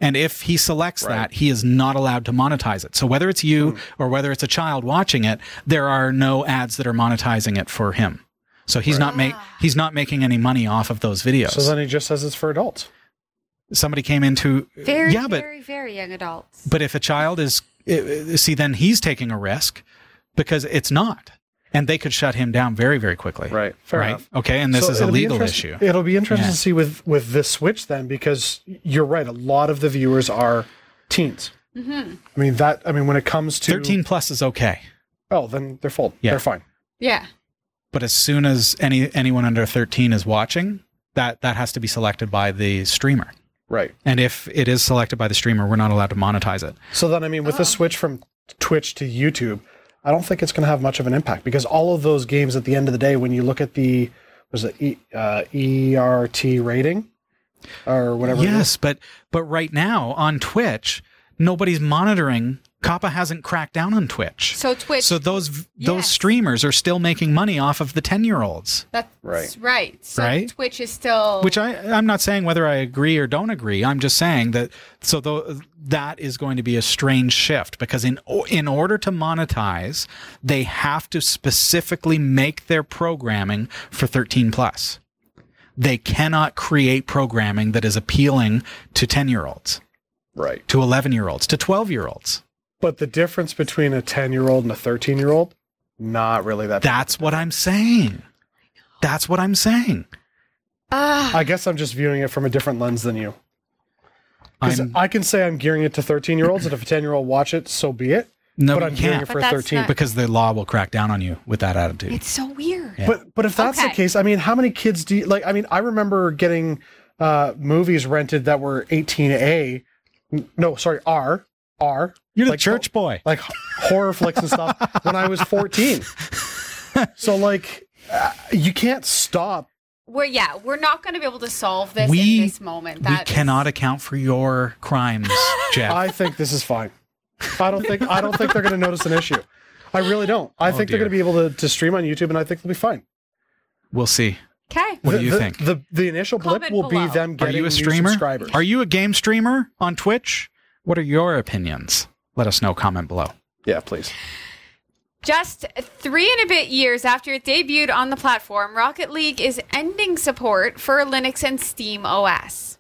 [SPEAKER 1] And if he selects
[SPEAKER 2] Right.
[SPEAKER 1] that, he is not allowed to monetize it. So whether it's you or whether it's a child watching it, there are no ads that are monetizing it for him. So he's not make he's not making any money off of those videos.
[SPEAKER 2] So then he just says it's for adults.
[SPEAKER 1] Somebody came into
[SPEAKER 3] Very,
[SPEAKER 1] yeah, but
[SPEAKER 3] very, very young adults.
[SPEAKER 1] But if a child is, uh, see, then he's taking a risk because it's not. And they could shut him down very, very quickly.
[SPEAKER 2] Right. Fair
[SPEAKER 1] right.
[SPEAKER 2] enough.
[SPEAKER 1] Okay. And this
[SPEAKER 2] So
[SPEAKER 1] is a legal issue.
[SPEAKER 2] It'll be interesting
[SPEAKER 1] Yeah.
[SPEAKER 2] to see with with this switch then, because you're right. A lot of the viewers are teens.
[SPEAKER 3] Mm-hmm.
[SPEAKER 2] I mean that. I mean when it comes to
[SPEAKER 1] 13 plus is okay.
[SPEAKER 2] oh, then they're full.
[SPEAKER 1] Yeah.
[SPEAKER 2] They're fine.
[SPEAKER 3] Yeah.
[SPEAKER 1] But as soon as any anyone under 13 is watching, that, that has to be selected by the streamer.
[SPEAKER 2] Right.
[SPEAKER 1] And if it is selected by the streamer, we're not allowed to monetize it.
[SPEAKER 2] So then, I mean, with the switch from Twitch to YouTube, I don't think it's going to have much of an impact because all of those games, at the end of the day, when you look at the was it e, uh, ERT rating or whatever,
[SPEAKER 1] Yes. But, but right now on Twitch, nobody's monitoring. COPPA hasn't cracked down on Twitch.
[SPEAKER 3] So Twitch.
[SPEAKER 1] So those those streamers are still making money off of the 10-year-olds.
[SPEAKER 3] that's
[SPEAKER 2] Right.
[SPEAKER 3] right. So
[SPEAKER 1] Right?
[SPEAKER 3] Twitch is still.
[SPEAKER 1] Which I I'm not saying whether I agree or don't agree. I'm just saying that so tho- that is going to be a strange shift because in in order to monetize, they have to specifically make their programming for 13 plus. They cannot create programming that is appealing to 10-year-olds,
[SPEAKER 2] right.
[SPEAKER 1] to 11-year-olds, to 12-year-olds.
[SPEAKER 2] But the difference between a ten-year-old and a thirteen-year-old, not really that. big.
[SPEAKER 1] That's what I'm saying. That's what I'm saying.
[SPEAKER 3] Ah,
[SPEAKER 2] I guess I'm just viewing it from a different lens than you. Because
[SPEAKER 1] I'm
[SPEAKER 2] can say I'm gearing it to 13 year olds, and if a 10 year old watch it, so be it.
[SPEAKER 1] no,
[SPEAKER 2] but I'm gearing
[SPEAKER 1] can't
[SPEAKER 2] it for
[SPEAKER 3] But
[SPEAKER 2] 13.
[SPEAKER 3] not-
[SPEAKER 1] because the law will crack down on you with that attitude.
[SPEAKER 3] it's so weird.
[SPEAKER 1] Yeah.
[SPEAKER 2] But but if that's the case, I mean, how many kids do you like? I mean, I remember getting uh, movies rented that were 18A, No, sorry, R R.
[SPEAKER 1] You're the
[SPEAKER 2] like,
[SPEAKER 1] church boy.
[SPEAKER 2] like horror flicks and stuff when I was 14. So like, uh, you can't stop.
[SPEAKER 3] We're yeah, we're not going to be able to solve this
[SPEAKER 1] We-
[SPEAKER 3] in this moment.
[SPEAKER 1] we
[SPEAKER 3] That is-
[SPEAKER 1] cannot account for your crimes, Jeff.
[SPEAKER 2] I think this is fine. I don't think I don't think they're going to notice an issue. I really don't. I
[SPEAKER 1] Oh,
[SPEAKER 2] think they're going to be able to, to stream on YouTube, and I think they'll be fine.
[SPEAKER 1] we'll see.
[SPEAKER 3] Okay.
[SPEAKER 1] What do you
[SPEAKER 2] the,
[SPEAKER 1] think?
[SPEAKER 2] The the initial blip
[SPEAKER 3] Comment
[SPEAKER 2] will be
[SPEAKER 3] below.
[SPEAKER 2] them
[SPEAKER 1] Are
[SPEAKER 2] getting
[SPEAKER 1] you a
[SPEAKER 2] new
[SPEAKER 1] streamer?
[SPEAKER 2] subscribers.
[SPEAKER 1] Are you a game streamer on Twitch? What are your opinions? Let us know. Comment below.
[SPEAKER 2] yeah, please.
[SPEAKER 3] Just three and a bit years after it debuted on the platform, Rocket League is ending support for Linux and Steam OS.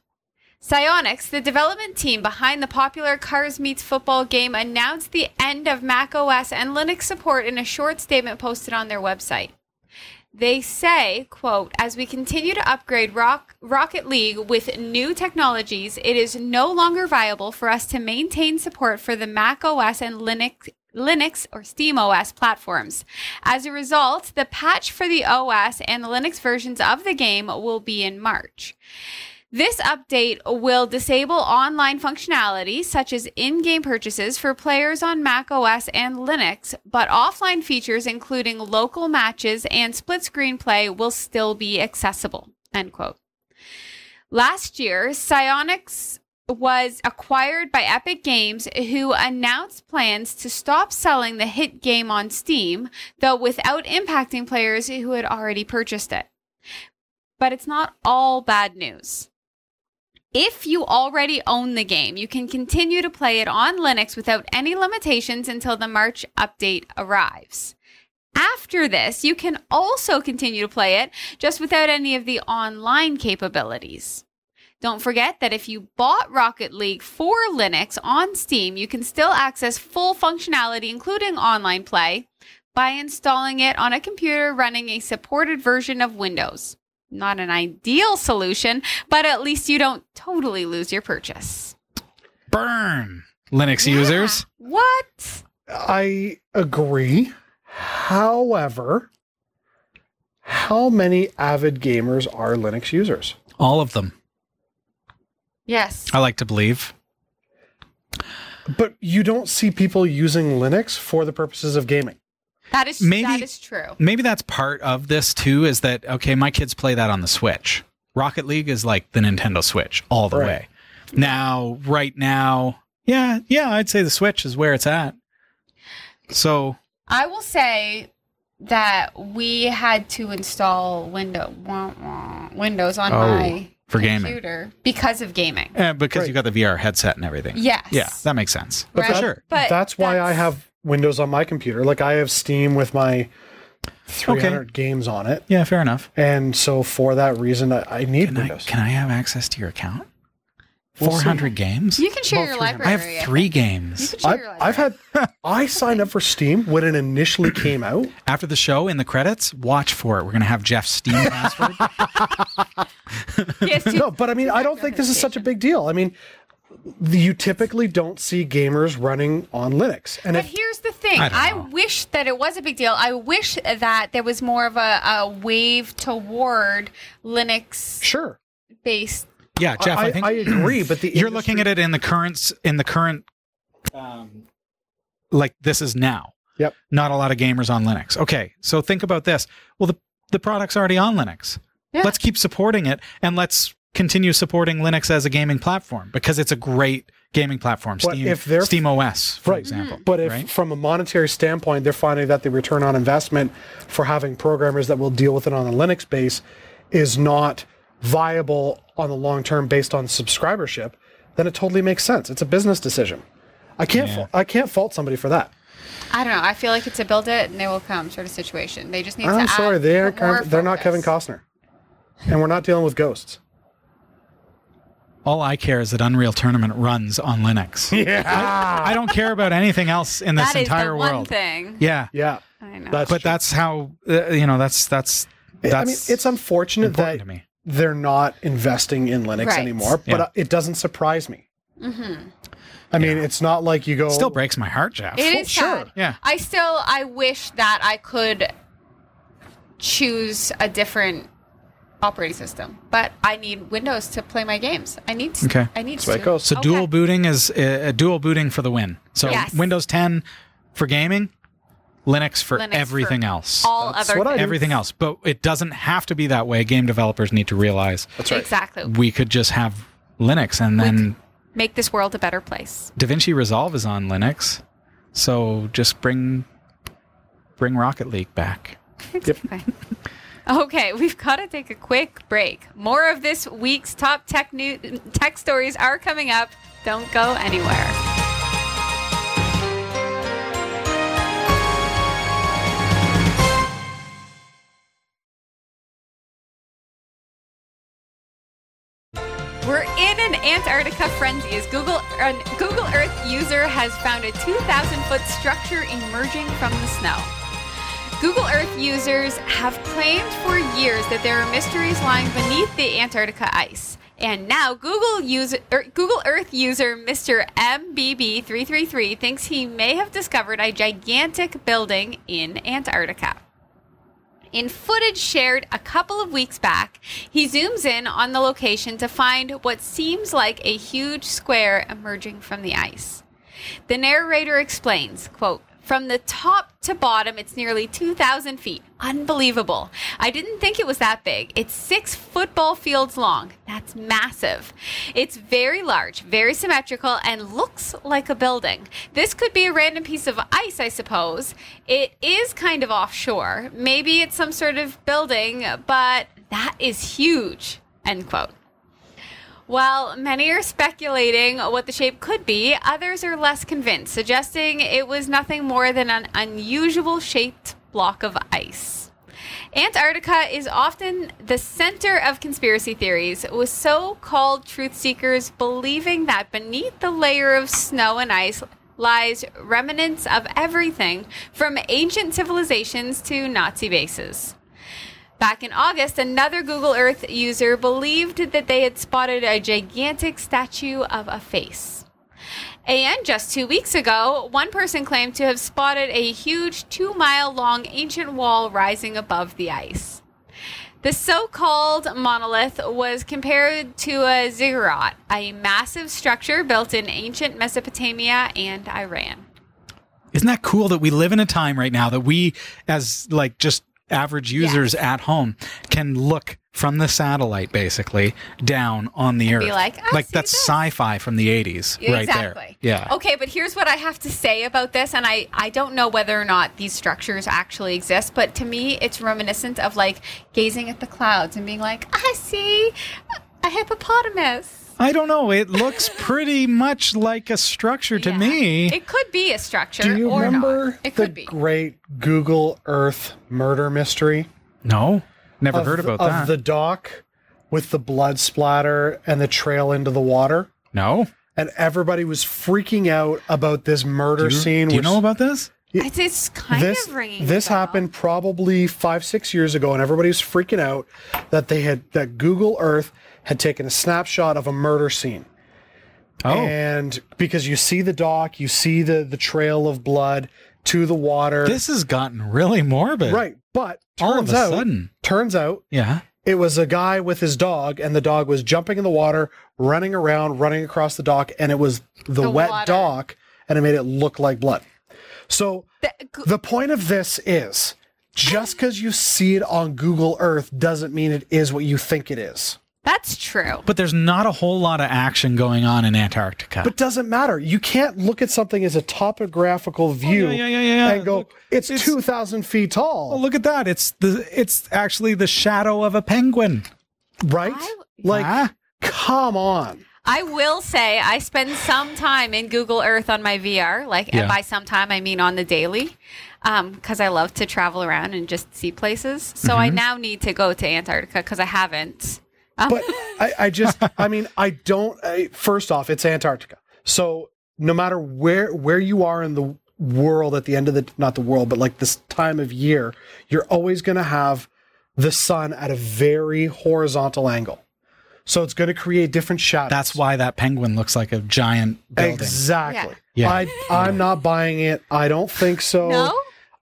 [SPEAKER 3] Psyonix, the development team behind the popular Cars Meets Football game, announced the end of Mac OS and Linux support in a short statement posted on their website. They say, quote, as we continue to upgrade Rock, Rocket League with new technologies, it is no longer viable for us to maintain support for the Mac OS and Linux Linux or SteamOS platforms. As a result, the patch for the OS and the Linux versions of the game will be in March. This update will disable online functionality such as in-game purchases for players on Mac OS and Linux, but offline features including local matches and split screen play will still be accessible. End quote. Last year, Psyonix was acquired by Epic Games, who announced plans to stop selling the hit game on Steam, though without impacting players who had already purchased it. But it's not all bad news. If you already own the game, you can continue to play it on Linux without any limitations until the March update arrives. After this, you can also continue to play it just without any of the online capabilities. Don't forget that if you bought Rocket League for Linux on Steam, you can still access full functionality, including online play, by installing it on a computer running a supported version of Windows. Not an ideal solution, but at least you don't totally lose your purchase.
[SPEAKER 1] Burn, Linux users.
[SPEAKER 3] What?
[SPEAKER 2] I agree. However, how many avid gamers are Linux users?
[SPEAKER 1] All of them.
[SPEAKER 3] Yes.
[SPEAKER 1] I like to believe.
[SPEAKER 2] But you don't see people using Linux for the purposes of gaming.
[SPEAKER 3] That is
[SPEAKER 1] Maybe-
[SPEAKER 3] that is true.
[SPEAKER 1] Maybe that's part of this too is that, okay, my kids play that on the Switch. Rocket League is like the Nintendo Switch all the
[SPEAKER 2] Right.
[SPEAKER 1] way. Now, right now, yeah, yeah, I'd say the Switch is where it's at. So,
[SPEAKER 3] I will say that we had to install window wah, wah, Windows on
[SPEAKER 1] Oh,
[SPEAKER 3] my
[SPEAKER 1] for gaming.
[SPEAKER 3] computer because of gaming.
[SPEAKER 1] eh, because
[SPEAKER 2] Right.
[SPEAKER 1] you got the VR headset and everything.
[SPEAKER 3] Yes.
[SPEAKER 1] Yeah, that makes sense.
[SPEAKER 2] But
[SPEAKER 1] for
[SPEAKER 3] Right.
[SPEAKER 1] sure.
[SPEAKER 3] But
[SPEAKER 2] that's why I have Windows on my computer. Like I have Steam with my 300 games on it.
[SPEAKER 1] Yeah, fair enough.
[SPEAKER 2] And so for that reason, I, I need
[SPEAKER 1] Can I,
[SPEAKER 2] Windows.
[SPEAKER 1] can I have access to your account?
[SPEAKER 2] We'll see.
[SPEAKER 1] 400 games?
[SPEAKER 3] You can share
[SPEAKER 2] About
[SPEAKER 3] your
[SPEAKER 2] 300.
[SPEAKER 1] I have three
[SPEAKER 3] You
[SPEAKER 1] games.
[SPEAKER 3] can share
[SPEAKER 2] I've,
[SPEAKER 3] your
[SPEAKER 2] I've had, I signed up for Steam when it initially came out.
[SPEAKER 1] After the show, in the credits, watch for it. We're going to have Jeff's Steam password.
[SPEAKER 3] Yes,
[SPEAKER 2] No, but I mean, I don't think this is such a big deal. I mean, the- you typically don't see gamers running on Linux. And
[SPEAKER 3] But
[SPEAKER 2] if
[SPEAKER 3] here's the thing.
[SPEAKER 1] I
[SPEAKER 3] I, wish that it was a big deal. I wish that there was more of a, a wave toward Linux
[SPEAKER 2] sure,
[SPEAKER 3] based.
[SPEAKER 1] yeah, Jeff, I,
[SPEAKER 2] I,
[SPEAKER 1] think
[SPEAKER 2] I agree, but the
[SPEAKER 1] you're looking at it in the current in the current um, like this is now.
[SPEAKER 2] Yep.
[SPEAKER 1] Not a lot of gamers on Linux. Okay, so think about this. Well, the the product's already on Linux.
[SPEAKER 3] Yeah.
[SPEAKER 1] Let's keep supporting it, and let's continue supporting Linux as a gaming platform because it's a great gaming platform. Steam,
[SPEAKER 2] if they're-
[SPEAKER 1] Steam OS, for
[SPEAKER 2] Right.
[SPEAKER 1] example.
[SPEAKER 2] But if
[SPEAKER 1] right?
[SPEAKER 2] from a monetary standpoint, they're finding that the return on investment for having programmers that will deal with it on a Linux base is not viable on the long term based on subscribership, then it totally makes sense. It's a business decision. I can't
[SPEAKER 1] Yeah.
[SPEAKER 2] fa- I can't fault somebody for that.
[SPEAKER 3] I don't know. I feel like it's a build it and they will come sort of situation. They just need to.
[SPEAKER 2] I'm
[SPEAKER 3] add
[SPEAKER 2] sorry, they aren't
[SPEAKER 3] more
[SPEAKER 2] Kev- they're not Kevin. Costner. And we're not dealing with ghosts.
[SPEAKER 1] All I care is that Unreal Tournament runs on Linux.
[SPEAKER 2] Yeah.
[SPEAKER 1] I don't care about anything else in this
[SPEAKER 3] That is
[SPEAKER 1] entire
[SPEAKER 3] the one
[SPEAKER 1] world.
[SPEAKER 3] thing.
[SPEAKER 1] Yeah.
[SPEAKER 2] Yeah.
[SPEAKER 3] I know.
[SPEAKER 2] That's
[SPEAKER 1] but
[SPEAKER 2] true.
[SPEAKER 1] that's how uh, you know that's that's that's
[SPEAKER 2] I mean, it's unfortunate that
[SPEAKER 1] to me.
[SPEAKER 2] they're not investing in Linux
[SPEAKER 3] Right.
[SPEAKER 2] anymore, but
[SPEAKER 1] Yeah.
[SPEAKER 2] uh, it doesn't surprise me.
[SPEAKER 3] Mm-hmm.
[SPEAKER 2] I mean, it's not like you go.
[SPEAKER 1] still breaks my heart, Jeff.
[SPEAKER 3] It is
[SPEAKER 2] sure.
[SPEAKER 3] sad.
[SPEAKER 1] Yeah.
[SPEAKER 3] I still I wish that I could choose a different operating system, but I need Windows to play my games. I need to,
[SPEAKER 1] Okay.
[SPEAKER 3] I need
[SPEAKER 2] That's
[SPEAKER 3] to.
[SPEAKER 2] it.
[SPEAKER 1] So
[SPEAKER 3] Okay.
[SPEAKER 1] dual booting is uh, dual booting for the win. So
[SPEAKER 3] Yes.
[SPEAKER 1] Windows 10 for gaming, Linux for
[SPEAKER 3] Linux for
[SPEAKER 1] everything else.
[SPEAKER 3] all
[SPEAKER 2] That's
[SPEAKER 3] other
[SPEAKER 2] what I
[SPEAKER 3] things.
[SPEAKER 2] do.
[SPEAKER 1] everything else. But it doesn't have to be that way. Game developers need to realize
[SPEAKER 2] That's right.
[SPEAKER 3] Exactly.
[SPEAKER 1] we could just have Linux and then
[SPEAKER 3] Make this world a better place.
[SPEAKER 1] DaVinci Resolve is on Linux. So just bring bring Rocket League back.
[SPEAKER 3] Exactly. Okay, we've got to take a quick break. More of this week's top tech new tech stories are coming up. Don't go anywhere. We're in an Antarctica frenzy as Google an Google Earth user has found a 2,000 foot structure emerging from the snow. Google Earth users have claimed for years that there are mysteries lying beneath the Antarctica ice. And now Google user er, Google Earth user Mr. MBB333 thinks he may have discovered a gigantic building in Antarctica. In footage shared a couple of weeks back, he zooms in on the location to find what seems like a huge square emerging from the ice. The narrator explains, quote, from the top to bottom, it's nearly 2,000 feet. Unbelievable. I didn't think it was that big. It's six football fields long. That's massive. It's very large, very symmetrical, and looks like a building. This could be a random piece of ice, I suppose. It is kind of offshore. Maybe it's some sort of building, but that is huge. End quote. While many are speculating what the shape could be, others are less convinced, suggesting it was nothing more than an unusual shaped block of ice. Antarctica is often the center of conspiracy theories, with so called truth seekers believing that beneath the layer of snow and ice lies remnants of everything from ancient civilizations to Nazi bases. Back in August, another Google Earth user believed that they had spotted a gigantic statue of a face. And just two weeks ago, one person claimed to have spotted a huge two mile long ancient wall rising above the ice. The so called monolith was compared to a ziggurat, a massive structure built in ancient Mesopotamia and Iran.
[SPEAKER 1] Isn't that cool that we live in a time right now that we, as like just average users at home, can look from the satellite basically down on the earth?
[SPEAKER 3] be like, "I
[SPEAKER 1] like that's
[SPEAKER 3] this."
[SPEAKER 1] sci-fi from the 80s right there.
[SPEAKER 3] Exactly.
[SPEAKER 1] Yeah.
[SPEAKER 3] Okay, but here's what I have to say about this, and I I don't know whether or not these structures actually exist, but to me, it's reminiscent of like gazing at the clouds and being like, I see a hippopotamus.
[SPEAKER 1] I don't know. It looks pretty much like a structure to
[SPEAKER 3] Yeah.
[SPEAKER 1] me.
[SPEAKER 3] it could be a structure.
[SPEAKER 2] Do you
[SPEAKER 3] or
[SPEAKER 2] remember
[SPEAKER 3] not. It
[SPEAKER 2] the
[SPEAKER 3] could be.
[SPEAKER 2] great Google Earth murder mystery?
[SPEAKER 1] no. Never
[SPEAKER 2] of,
[SPEAKER 1] heard about
[SPEAKER 2] of
[SPEAKER 1] that.
[SPEAKER 2] the dock with the blood splatter and the trail into the water.
[SPEAKER 1] no.
[SPEAKER 2] And everybody was freaking out about this murder
[SPEAKER 1] Do you,
[SPEAKER 2] scene.
[SPEAKER 1] do you
[SPEAKER 2] which-
[SPEAKER 1] know about this?
[SPEAKER 3] It's, it's kind
[SPEAKER 2] this
[SPEAKER 3] of ringing.
[SPEAKER 2] this
[SPEAKER 3] bell.
[SPEAKER 2] happened probably five six years ago, and everybody was freaking out that they had that Google Earth had taken a snapshot of a murder scene.
[SPEAKER 1] Oh.
[SPEAKER 2] And because you see the dock, you see the the trail of blood to the water.
[SPEAKER 1] this has gotten really morbid.
[SPEAKER 2] right. But
[SPEAKER 1] All of a
[SPEAKER 2] out,
[SPEAKER 1] sudden.
[SPEAKER 2] turns out
[SPEAKER 1] Yeah.
[SPEAKER 2] it was a guy with his dog, and the dog was jumping in the water, running around, running across the dock, and it was the,
[SPEAKER 3] The
[SPEAKER 2] wet
[SPEAKER 3] water.
[SPEAKER 2] dock, and it made it look like blood. So
[SPEAKER 3] The- Go-
[SPEAKER 2] the point of this is just because you see it on Google Earth doesn't mean it is what you think it is.
[SPEAKER 3] That's true.
[SPEAKER 1] But there's not a whole lot of action going on in Antarctica.
[SPEAKER 2] But doesn't matter. You can't look at something as a topographical view
[SPEAKER 1] Oh, yeah, yeah, yeah, yeah.
[SPEAKER 2] and go,
[SPEAKER 1] Look,
[SPEAKER 2] it's,
[SPEAKER 1] it's-
[SPEAKER 2] 2,000 feet tall,
[SPEAKER 1] oh, look at that. It's the it's actually the shadow of a penguin.
[SPEAKER 2] right?
[SPEAKER 3] I-
[SPEAKER 2] like,
[SPEAKER 1] Ah.
[SPEAKER 2] come on.
[SPEAKER 3] I will say I spend some time in Google Earth on my VR. Like,
[SPEAKER 1] Yeah.
[SPEAKER 3] and by some time I mean on the daily, because I love to travel around and just see places. So
[SPEAKER 1] Mm-hmm.
[SPEAKER 3] I now need to go to Antarctica because I haven't. Um,
[SPEAKER 2] But I, I just, I mean, I don't. I, first off, it's Antarctica, so no matter where where you are in the world at the end of the not the world, but like this time of year, you're always going to have the sun at a very horizontal angle. So it's going to create different shadows.
[SPEAKER 1] That's why that penguin looks like a giant building.
[SPEAKER 2] exactly.
[SPEAKER 1] Yeah.
[SPEAKER 2] I I'm not buying it. I don't think so.
[SPEAKER 3] No?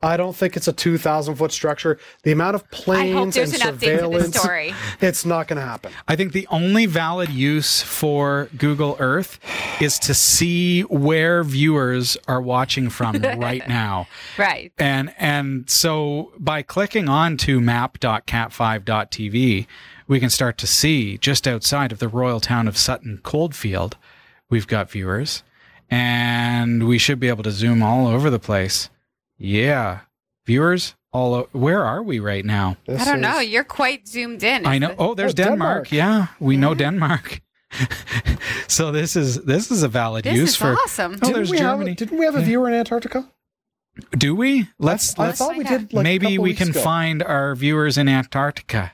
[SPEAKER 2] I don't think it's a 2,000 foot structure. The amount of planes and
[SPEAKER 3] an update to the
[SPEAKER 2] surveillance,
[SPEAKER 3] story.
[SPEAKER 2] it's not going to happen.
[SPEAKER 1] I think the only valid use for Google Earth is to see where viewers are watching from right now.
[SPEAKER 3] Right.
[SPEAKER 1] And and so by clicking on to map.cat5.tv, we can start to see just outside of the royal town of Sutton Coldfield, we've got viewers. And we should be able to zoom all over the place. Yeah. Viewers all o- where are we right now?
[SPEAKER 2] This
[SPEAKER 3] I don't
[SPEAKER 2] is-
[SPEAKER 3] know. You're quite zoomed in.
[SPEAKER 1] I know. Oh, there's
[SPEAKER 2] Oh,
[SPEAKER 1] Denmark.
[SPEAKER 2] Denmark.
[SPEAKER 1] Yeah, we know Denmark. so this is this is a valid
[SPEAKER 3] This
[SPEAKER 1] use
[SPEAKER 3] is
[SPEAKER 1] for.
[SPEAKER 3] awesome.
[SPEAKER 1] Oh,
[SPEAKER 2] Didn't
[SPEAKER 1] there's
[SPEAKER 2] we
[SPEAKER 1] Germany.
[SPEAKER 2] Have, didn't we have a viewer in Antarctica?
[SPEAKER 1] Do we? Let's
[SPEAKER 2] I
[SPEAKER 1] let's
[SPEAKER 2] thought we
[SPEAKER 3] find
[SPEAKER 2] did. Like, a
[SPEAKER 1] maybe
[SPEAKER 2] couple
[SPEAKER 1] we
[SPEAKER 2] weeks
[SPEAKER 1] can
[SPEAKER 2] ago.
[SPEAKER 1] find our viewers in Antarctica.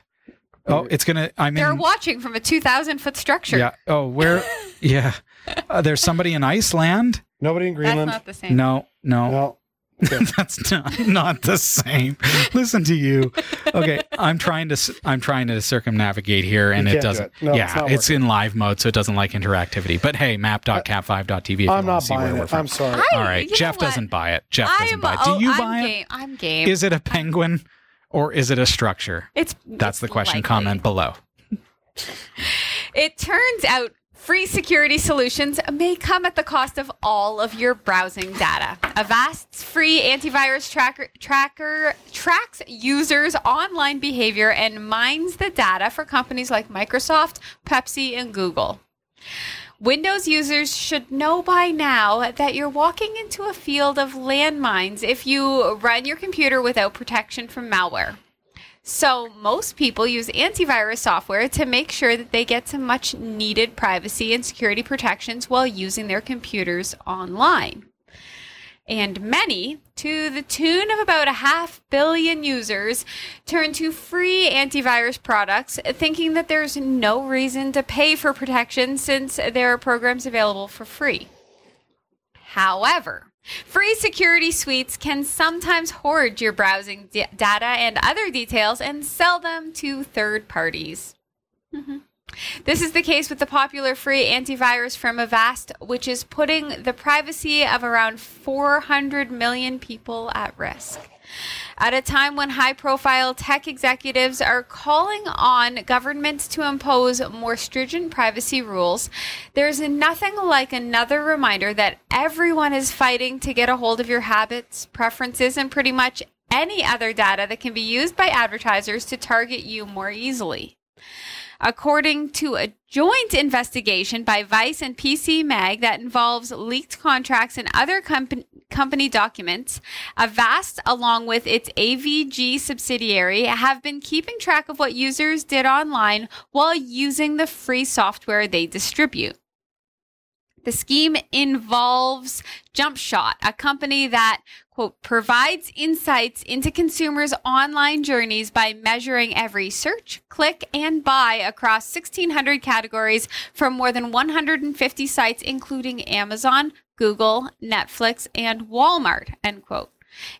[SPEAKER 1] Oh, it's gonna. I mean,
[SPEAKER 3] They're watching from a 2,000 foot structure.
[SPEAKER 1] yeah. Oh, where? yeah. Uh, there's somebody in Iceland.
[SPEAKER 2] Nobody in
[SPEAKER 3] That's
[SPEAKER 2] Greenland.
[SPEAKER 3] not the same.
[SPEAKER 1] No, no,
[SPEAKER 2] no.
[SPEAKER 1] that's not not the same. Listen to you. Okay, I'm trying to s- I'm trying to circumnavigate here, and it
[SPEAKER 2] can't do
[SPEAKER 1] doesn't.
[SPEAKER 2] it. No,
[SPEAKER 1] yeah,
[SPEAKER 2] not
[SPEAKER 1] it's, in live mode, so it doesn't like interactivity. But hey, map.cat5.tv. If you
[SPEAKER 2] I'm
[SPEAKER 1] want
[SPEAKER 2] not
[SPEAKER 1] to see where
[SPEAKER 2] buying
[SPEAKER 1] we're from.
[SPEAKER 2] I'm sorry.
[SPEAKER 3] I-
[SPEAKER 1] All right, Jeff doesn't buy it. Jeff
[SPEAKER 3] I
[SPEAKER 1] doesn't buy it. Do
[SPEAKER 3] oh,
[SPEAKER 1] you
[SPEAKER 3] I'm
[SPEAKER 1] buy
[SPEAKER 3] game.
[SPEAKER 1] it?
[SPEAKER 3] I'm game.
[SPEAKER 1] Is it a penguin or is it a structure?
[SPEAKER 3] It's
[SPEAKER 1] That's
[SPEAKER 3] it's
[SPEAKER 1] the question.
[SPEAKER 3] likely.
[SPEAKER 1] Comment below.
[SPEAKER 3] It turns out free security solutions may come at the cost of all of your browsing data. Avast's free antivirus tracker, tracker tracks users' online behavior and mines the data for companies like Microsoft, Pepsi, and Google. Windows users should know by now that you're walking into a field of landmines if you run your computer without protection from malware. So, most people use antivirus software to make sure that they get some much needed privacy and security protections while using their computers online. And many, to the tune of about a half billion users, turn to free antivirus products, thinking that there's no reason to pay for protection since there are programs available for free. However, free security suites can sometimes hoard your browsing d- data and other details and sell them to third parties. Mhm. This is the case with the popular free antivirus from Avast, which is putting the privacy of around 400 million people at risk. At a time when high profile tech executives are calling on governments to impose more stringent privacy rules, there's nothing like another reminder that everyone is fighting to get a hold of your habits, preferences, and pretty much any other data that can be used by advertisers to target you more easily. According to a joint investigation by Vice and PC Mag that involves leaked contracts and other company company documents, uh, Avast, along with its AVG subsidiary, have been keeping track of what users did online while using the free software they distribute. The scheme involves JumpShot, a company that, quote, provides insights into consumers' online journeys by measuring every search, click, and buy across 1,600 categories from more than 150 sites, including Amazon, Google, Netflix, and Walmart, end quote.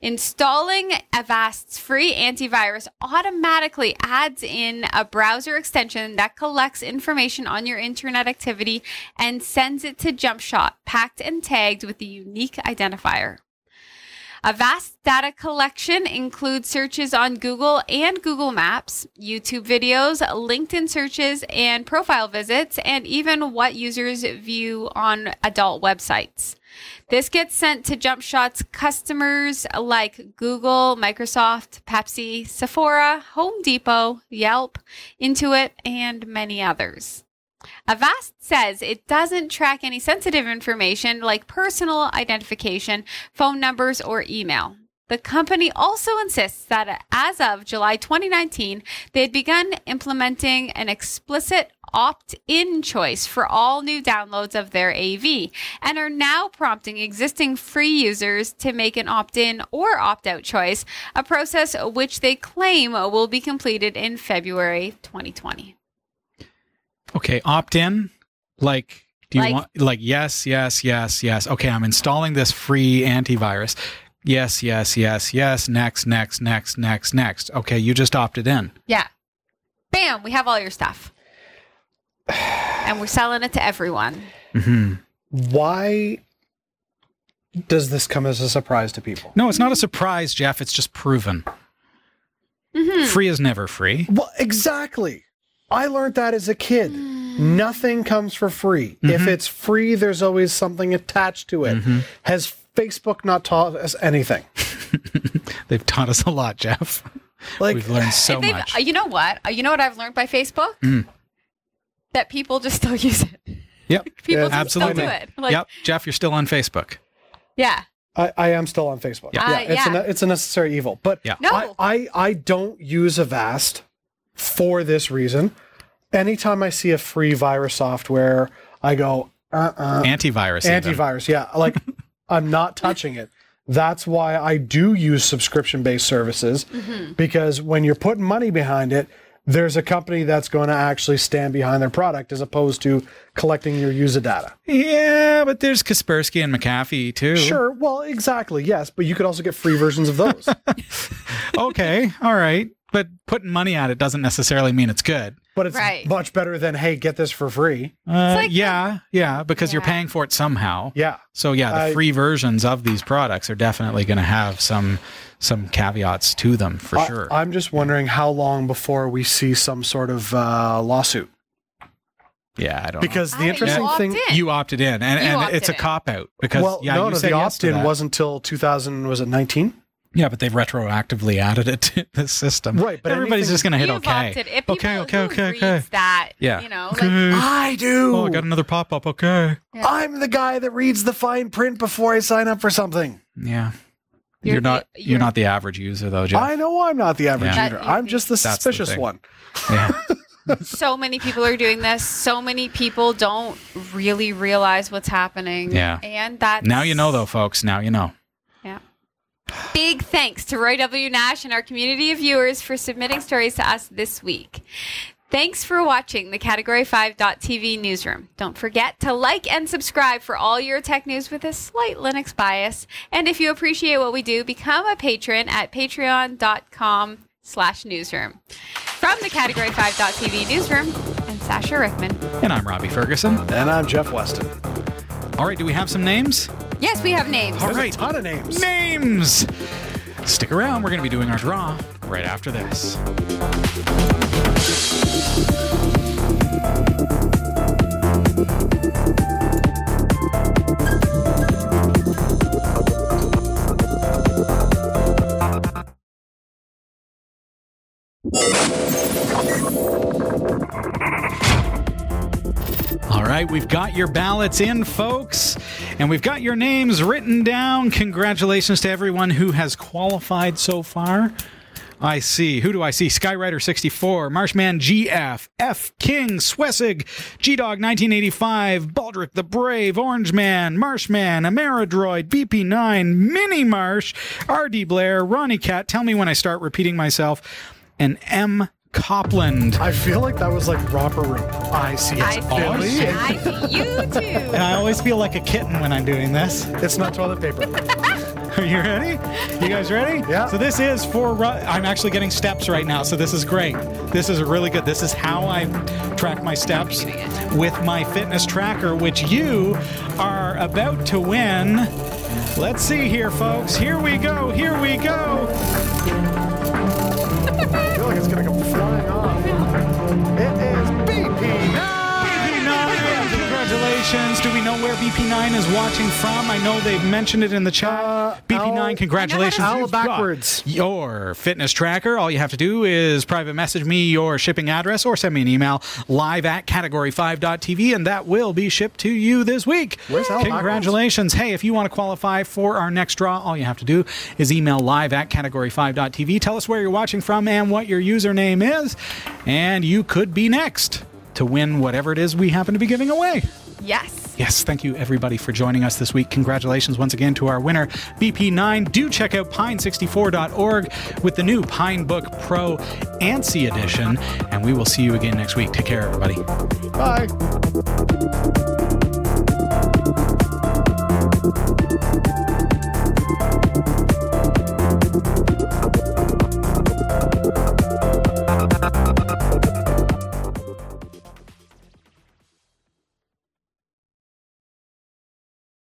[SPEAKER 3] Installing Avast's free antivirus automatically adds in a browser extension that collects information on your internet activity and sends it to JumpShot, packed and tagged with the unique identifier. Avast data collection includes searches on Google and Google Maps, YouTube videos, LinkedIn searches, and profile visits, and even what users view on adult websites. This gets sent to JumpShot's customers like Google, Microsoft, Pepsi, Sephora, Home Depot, Yelp, Intuit, and many others. Avast says it doesn't track any sensitive information like personal identification, phone numbers, or email. The company also insists that as of July 2019, they had begun implementing an explicit opt in choice for all new downloads of their AV and are now prompting existing free users to make an opt in or opt out choice, a process which they claim will be completed in February 2020.
[SPEAKER 1] Okay, opt in. Like, do you
[SPEAKER 3] Like-
[SPEAKER 1] want like yes, yes, yes, yes. Okay, I'm installing this free antivirus. Yes, yes, yes, yes. Next, next, next, next, next. Okay, you just opted in.
[SPEAKER 3] Yeah. Bam, we have all your stuff. And we're selling it to everyone. Mm-hmm.
[SPEAKER 2] Why does this come as a surprise to people?
[SPEAKER 1] No, it's not a surprise, Jeff. It's just proven. Mm-hmm. Free is never free.
[SPEAKER 2] Well, exactly. I learned that as a kid. Nothing comes for free. If it's free, there's always something attached to it. Has Facebook not taught us anything?
[SPEAKER 1] They've taught us a lot, Jeff.
[SPEAKER 2] Like,
[SPEAKER 1] We've learned so
[SPEAKER 3] They've-
[SPEAKER 1] much.
[SPEAKER 3] uh, You know what? Uh, You know what I've learned by Facebook?
[SPEAKER 1] Mm.
[SPEAKER 3] That people just still use it.
[SPEAKER 1] Yep.
[SPEAKER 3] People
[SPEAKER 2] Yeah,
[SPEAKER 3] just
[SPEAKER 1] Absolutely.
[SPEAKER 3] still do it. Like,
[SPEAKER 1] yep. Jeff, you're still on Facebook.
[SPEAKER 3] yeah.
[SPEAKER 2] I, I am still on Facebook.
[SPEAKER 1] Yeah.
[SPEAKER 3] Uh,
[SPEAKER 2] it's,
[SPEAKER 3] yeah.
[SPEAKER 2] A, it's a necessary evil. But
[SPEAKER 1] Yeah.
[SPEAKER 3] No.
[SPEAKER 2] I, I, I don't use Avast for this reason. Anytime I see a free virus software, I go, uh-uh.
[SPEAKER 1] Antivirus. even.
[SPEAKER 2] Antivirus, yeah. Like, I'm not touching it. That's why I do use subscription based services mm-hmm. because when you're putting money behind it, there's a company that's going to actually stand behind their product as opposed to collecting your user data.
[SPEAKER 1] Yeah, but there's Kaspersky and McAfee too.
[SPEAKER 2] Sure, well, exactly, yes, but you could also get free versions of those.
[SPEAKER 1] Okay. All right. But putting money at it doesn't necessarily mean it's good.
[SPEAKER 2] but it's
[SPEAKER 3] Right.
[SPEAKER 2] much better than hey, get this for free.
[SPEAKER 1] Uh,
[SPEAKER 3] like
[SPEAKER 1] yeah, yeah, because you're paying for it somehow.
[SPEAKER 2] Yeah.
[SPEAKER 1] So yeah, the
[SPEAKER 2] I-
[SPEAKER 1] free versions of these products are definitely going to have some some caveats to them for
[SPEAKER 2] I-
[SPEAKER 1] sure.
[SPEAKER 2] I'm just wondering how long before we see some sort of uh, lawsuit.
[SPEAKER 1] yeah, I don't
[SPEAKER 2] Because
[SPEAKER 3] I-
[SPEAKER 2] the interesting
[SPEAKER 3] opted
[SPEAKER 2] thing,
[SPEAKER 3] in.
[SPEAKER 1] You opted in, and,
[SPEAKER 3] You
[SPEAKER 1] and
[SPEAKER 3] opted
[SPEAKER 1] it's a cop out because
[SPEAKER 2] well,
[SPEAKER 1] yeah,
[SPEAKER 2] no,
[SPEAKER 1] you
[SPEAKER 2] no,
[SPEAKER 1] say
[SPEAKER 2] the
[SPEAKER 1] yes
[SPEAKER 2] opt-in
[SPEAKER 1] that.
[SPEAKER 2] wasn't until 2000. Was it 19?
[SPEAKER 1] Yeah, but they've retroactively added it to the system.
[SPEAKER 2] Right, but
[SPEAKER 1] everybody's
[SPEAKER 2] anything-
[SPEAKER 1] just going to hit
[SPEAKER 3] You've
[SPEAKER 1] okay.
[SPEAKER 3] opted. If people
[SPEAKER 1] okay, okay,
[SPEAKER 3] who
[SPEAKER 1] okay,
[SPEAKER 3] reads
[SPEAKER 1] okay.
[SPEAKER 3] that,
[SPEAKER 1] Yeah.
[SPEAKER 3] you know,
[SPEAKER 1] Okay.
[SPEAKER 3] like
[SPEAKER 2] I do.
[SPEAKER 1] Oh, I got another pop up. Okay.
[SPEAKER 3] Yeah.
[SPEAKER 2] I'm the guy that reads the fine print before I sign up for something.
[SPEAKER 1] Yeah.
[SPEAKER 3] You're
[SPEAKER 1] You're, not.
[SPEAKER 3] the-
[SPEAKER 1] You're,
[SPEAKER 3] you're-
[SPEAKER 1] not the average user though, Jeff.
[SPEAKER 2] I know I'm not the average
[SPEAKER 1] Yeah.
[SPEAKER 2] user.
[SPEAKER 3] That-
[SPEAKER 2] I'm just the
[SPEAKER 1] That's the
[SPEAKER 2] suspicious
[SPEAKER 1] thing.
[SPEAKER 2] one.
[SPEAKER 1] yeah.
[SPEAKER 3] so many people are doing this. So many people don't really realize what's happening.
[SPEAKER 1] Yeah.
[SPEAKER 3] And that's
[SPEAKER 1] Now you know though, folks. Now you know.
[SPEAKER 3] Big thanks to Roy W. Nash and our community of viewers for submitting stories to us this week. Thanks for watching the Category 5.tv newsroom. Don't forget to like and subscribe for all your tech news with a slight Linux bias. And if you appreciate what we do, become a patron at patreon.com slash newsroom. From the Category 5.tv newsroom, I'm Sasha Rickman.
[SPEAKER 1] And I'm Robbie Ferguson.
[SPEAKER 2] And I'm Jeff Weston.
[SPEAKER 1] All right. Do we have some names?
[SPEAKER 3] Yes, we have names.
[SPEAKER 1] All
[SPEAKER 2] There's
[SPEAKER 1] right.
[SPEAKER 2] a ton of names.
[SPEAKER 1] Names. Stick around. We're going to be doing our draw right after this. We've got your ballots in, folks, and we've got your names written down. Congratulations to everyone who has qualified so far. I see. Who do I see? Skyrider64, Marshman GF, F King, Swessig, G Dog 1985, Baldric the Brave, Orange Man, Marshman, Ameridroid, BP9, Mini Marsh, RD Blair, Ronnie Cat. Tell me when I start repeating myself. And M Copland.
[SPEAKER 2] I feel like that was like romper room. I see
[SPEAKER 3] I
[SPEAKER 2] it.
[SPEAKER 3] see,
[SPEAKER 2] Billy.
[SPEAKER 3] I see you too.
[SPEAKER 1] And I always feel like a kitten when I'm doing this.
[SPEAKER 2] It's not toilet paper.
[SPEAKER 1] Are you ready? You guys ready?
[SPEAKER 2] Yeah.
[SPEAKER 1] So this is for. Ru- I'm actually getting steps right now, so this is great. This is really good. This is how I track my steps with my fitness tracker, which you are about to win. Let's see here, folks. Here we go. Here we go.
[SPEAKER 2] Going to
[SPEAKER 1] congratulations. Do we know where BP9 is watching from? I know they've mentioned it in the chat.
[SPEAKER 2] Uh,
[SPEAKER 1] BP9,
[SPEAKER 2] Al-
[SPEAKER 1] congratulations.
[SPEAKER 2] Al backwards.
[SPEAKER 1] Your fitness tracker. All you have to do is private message me your shipping address or send me an email live at category5.tv and that will be shipped to you this week.
[SPEAKER 2] Where's Al
[SPEAKER 1] Congratulations. Hey, if you want to qualify for our next draw, all you have to do is email live at category5.tv. Tell us where you're watching from and what your username is, and you could be next to win whatever it is we happen to be giving away.
[SPEAKER 3] Yes.
[SPEAKER 1] Yes, thank you everybody for joining us this week. Congratulations once again to our winner, BP9. Do check out pine64.org with the new Pinebook Pro ANSI edition, and we will see you again next week. Take care, everybody.
[SPEAKER 2] Bye.